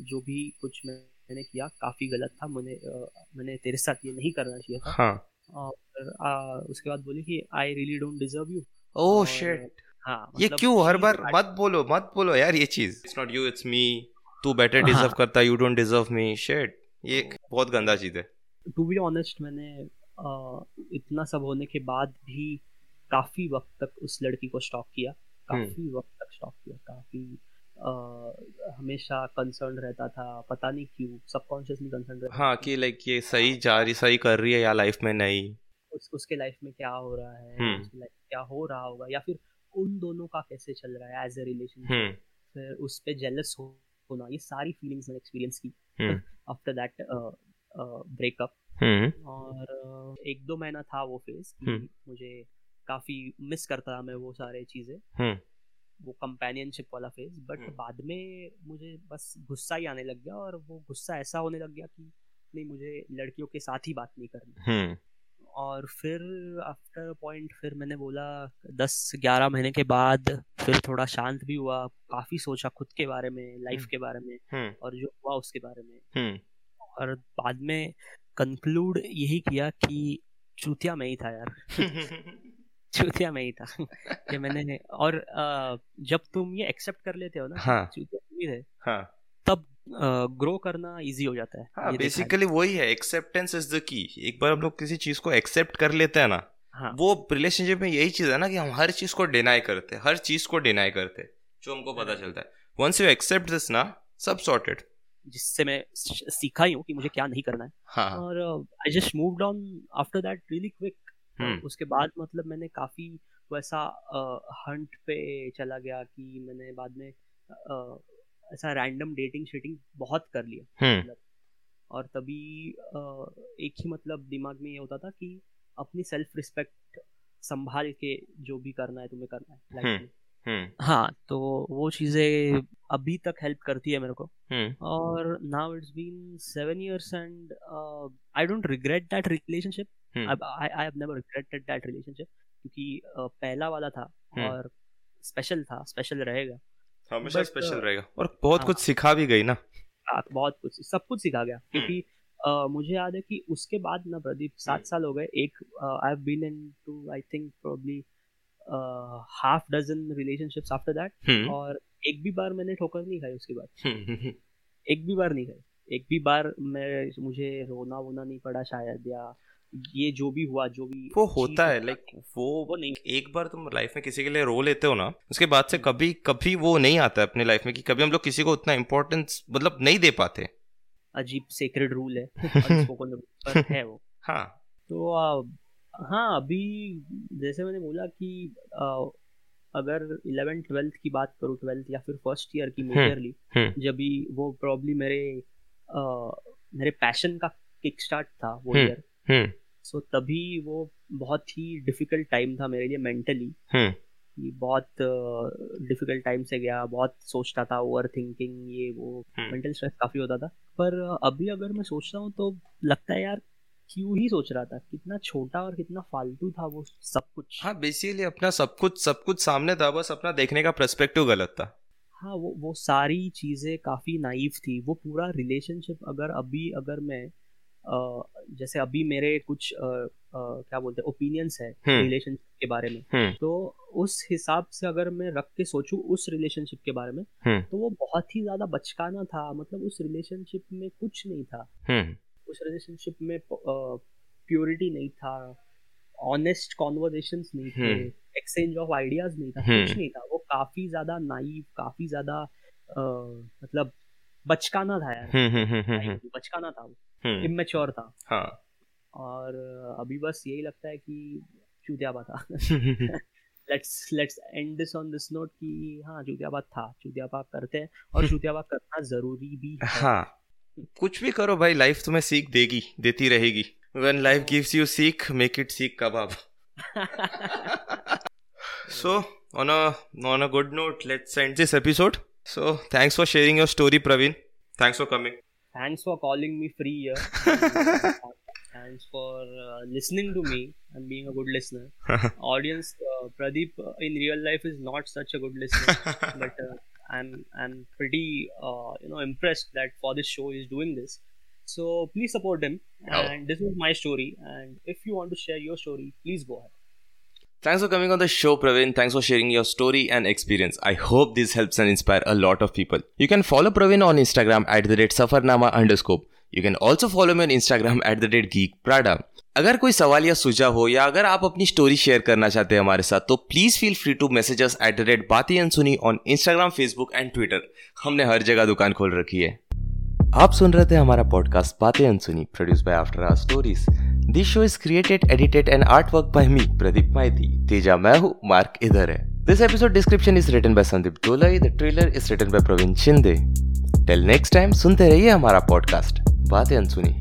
जो भी कुछ मैं मैंने किया काफ़ी गलत था। मैंने मैंने तेरे साथ ये नहीं करना चाहिए था। हाँ। और आ, उसके बाद बोली कि I really don't deserve you oh shit हाँ ये मतलब क्यों? हर बार मत बोलो मत बोलो यार ये चीज़। It's not you it's me तू बेटर डिजर्व हाँ. करता you don't deserve me shit ये एक बहुत गंदा चीज़ है। टू बी ऑनेस्ट मैंने आ, इतना सब होने के बाद भी काफ़ी वक्त तक उस लड़की को स्टॉक किया। हम्म। काफ़ी वक्त तक स्टॉक किया। काफ़ी हमेशा कंसर्न रहता था। पता नहीं क्यों सबकॉन्शियसली कंसर्न रहता हाँ कि लाइक ये सही जा रही सही कर रही है या लाइफ में नहीं। उस उसके लाइफ में क्या हो रहा है हम्म। उसकी लाइफ क्या हो रहा होगा या फिर उन दोनों का कैसे चल रहा है एज ए रिलेशन फिर उस पे जेलस होना ये सारी फीलिंग्स मैंने एक्सपीरियंस की आफ्टर दैट ब्रेकअप और एक दो महीना था वो फ़ेज़ हम्म। मुझे काफ़ी मिस करता था मैं वो सारे चीज़ें हम्म। वो कंपेनियनशिप वाला फ़ेज़ बट हम्म। बाद में मुझे बस गुस्सा ही आने लग गया और वो गुस्सा ऐसा होने लग गया कि नहीं मुझे लड़कियों के साथ ही बात नहीं करनी। और फिर आफ्टर पॉइंट फिर मैंने बोला दस ग्यारह महीने के बाद फिर थोड़ा शांत भी हुआ काफ़ी सोचा खुद के बारे में लाइफ हम्म। के बारे में और जो हुआ उसके बारे में। और बाद में कंक्लूड यही किया कि चूतिया में ही था यार। चूतिया में ही था। कि मैंने और जब तुम ये एक्सेप्ट कर लेते हो ना हाँ। चूतिया थे हाँ। तब ग्रो करना इजी हो जाता है हाँ बेसिकली वही है एक्सेप्टेंस इज़ द की एक बार हम लोग किसी चीज़ को एक्सेप्ट कर लेते हैं ना हाँ. वो रिलेशनशिप में यही चीज़ है ना कि हम हर चीज़ को डिनाई करते हैं हर चीज़ को डिनाई करते हैं जो हमको पता हाँ। चलता है वंस यू एक्सेप्ट दिस ना सब सॉर्टेड जिससे मैं सीखा ही हूँ कि मुझे क्या नहीं करना है हाँ. और I just moved on after that really quick. उसके बाद मतलब मैंने काफ़ी वैसा हंट uh, पे चला गया कि मैंने बाद में ऐसा रैंडम डेटिंग शेटिंग बहुत कर लिया। हम्म। मतलब और तभी एक ही मतलब दिमाग में ये होता था कि अपनी सेल्फ रिस्पेक्ट संभाल के जो भी करना है तुम्हें करना है लाइफ हम्म। में हाँ तो वो चीज़ें अभी तक हेल्प करती है मेरे को। और now it's been seven years and I don't regret that relationship I I have never regretted that relationship क्योंकि uh, पहला वाला था और स्पेशल था स्पेशल रहेगा। हमेशा स्पेशल uh, रहेगा। और बहुत हाँ, कुछ सिखा भी गई ना। हाँ बहुत कुछ सब कुछ सिखा गया। क्योंकि uh, मुझे याद है कि उसके बाद ना प्रदीप सात साल हो गए। एक I have been into I think probably half dozen relationships after that और एक भी बार मैंने ठोकर नहीं खाई उसके बाद। एक भी बार नहीं खाई। एक भी बार मैं मुझे रोना वोना नहीं पड़ा शायद या ये जो भी हुआ जो भी वो होता है लाइक वो वो नहीं एक बार तुम लाइफ में किसी के लिए रो लेते हो ना उसके बाद से कभी कभी वो नहीं आता है अपने लाइफ में कि कभी हम लोग किसी को उतना इम्पोर्टेंस मतलब नहीं दे पाते। अजीब सेक्रेड रूल है पर है वो। हाँ। तो हाँ अभी जैसे मैंने बोला कि अगर इलेवेंथ ट्वेल्थ की बात करूँ ट्वेल्थ या फिर फ़र्स्ट ईयर की मेजरली हम्म, हम्म। जब भी वो प्रॉब्ली मेरे आ, मेरे पैशन का किक स्टार्ट था वो ईयर हम्म, सो तभी वो बहुत ही डिफ़िकल्ट टाइम था मेरे लिए मेंटली कि बहुत डिफ़िकल्ट टाइम से गया बहुत सोचता था ओवर थिंकिंग ये वो मेंटल स्ट्रेस काफ़ी होता था. पर अभी अगर मैं सोचता हूँ तो लगता है यार क्यों ही सोच रहा था? कितना छोटा और कितना फालतू था वो सब कुछ. हाँ बेसिकली अपना सब कुछ सब कुछ सामने था बस अपना देखने का पर्सपेक्टिव गलत था. हाँ वो वो सारी चीज़ें काफ़ी नाइफ थी. वो पूरा रिलेशनशिप अगर अभी अगर मैं जैसे अभी मेरे कुछ क्या बोलते हैं ओपिनियंस है रिलेशनशिप हम्म। के बारे में। हम्म। तो उस हिसाब से अगर मैं रख के सोचूं उस रिलेशनशिप के बारे में हम्म। तो वो बहुत ही ज़्यादा बचकाना था। मतलब उस रिलेशनशिप में कुछ नहीं था। उस रिलेशनशिप में प्योरिटी नहीं था। ऑनेस्ट कॉन्वर्जेशन नहीं थे। एक्सचेंज ऑफ़ आइडियाज़ नहीं था। कुछ नहीं था। वो काफ़ी ज़्यादा नाइव काफ़ी ज़्यादा मतलब बचकाना था यार। बचकाना था वो। इमेच्योर था। और अभी बस यही लगता है कि चूतिया बात था। Let's let's end this on this note कि हाँ चूतिया बात था। चूतिया बात करते हैं और चूतिया बात करना ज़रूरी भी हाँ. कुछ भी करो भाई लाइफ तुम्हें सीख देगी देती रहेगी। When life gives you seekh make it seekh kebab. So on on a good note let's end this episode so thanks for sharing your story Praveen thanks for coming thanks for calling me free here. thanks for uh, listening to me and being a good listener. Audience, uh, Pradeep uh, in real life is not such a good listener, but uh, I'm I'm pretty uh, you know impressed that for this show he's doing this. So please support him. Oh. And this is my story. And if you want to share your story, please go ahead. Thanks for coming on the show, Praveen. Thanks for sharing your story and experience. I hope this helps and inspire a lot of people. You can follow Praveen on Instagram at the rate safarnama underscore. You can also follow me on Instagram at the rate geek prada. अगर कोई सवाल या सुझाव हो या अगर आप अपनी स्टोरी शेयर करना चाहते हैं हमारे साथ तो please feel free to message at the rate Baatein Ansuni on Instagram Facebook and Twitter हमने हर जगह दुकान खोल रखी है आप सुन रहे थे हमारा podcast Baatein Ansuni produce by after our stories this show is created edited and art work by me Pradeep Maity Teja मैं हूँ मार्क इधर है this episode description is written by Sandeep Dolai the trailer is written by Praveen Shinde till next time सुनते रहिए हमारा पॉडकास्ट बातें अनसुनी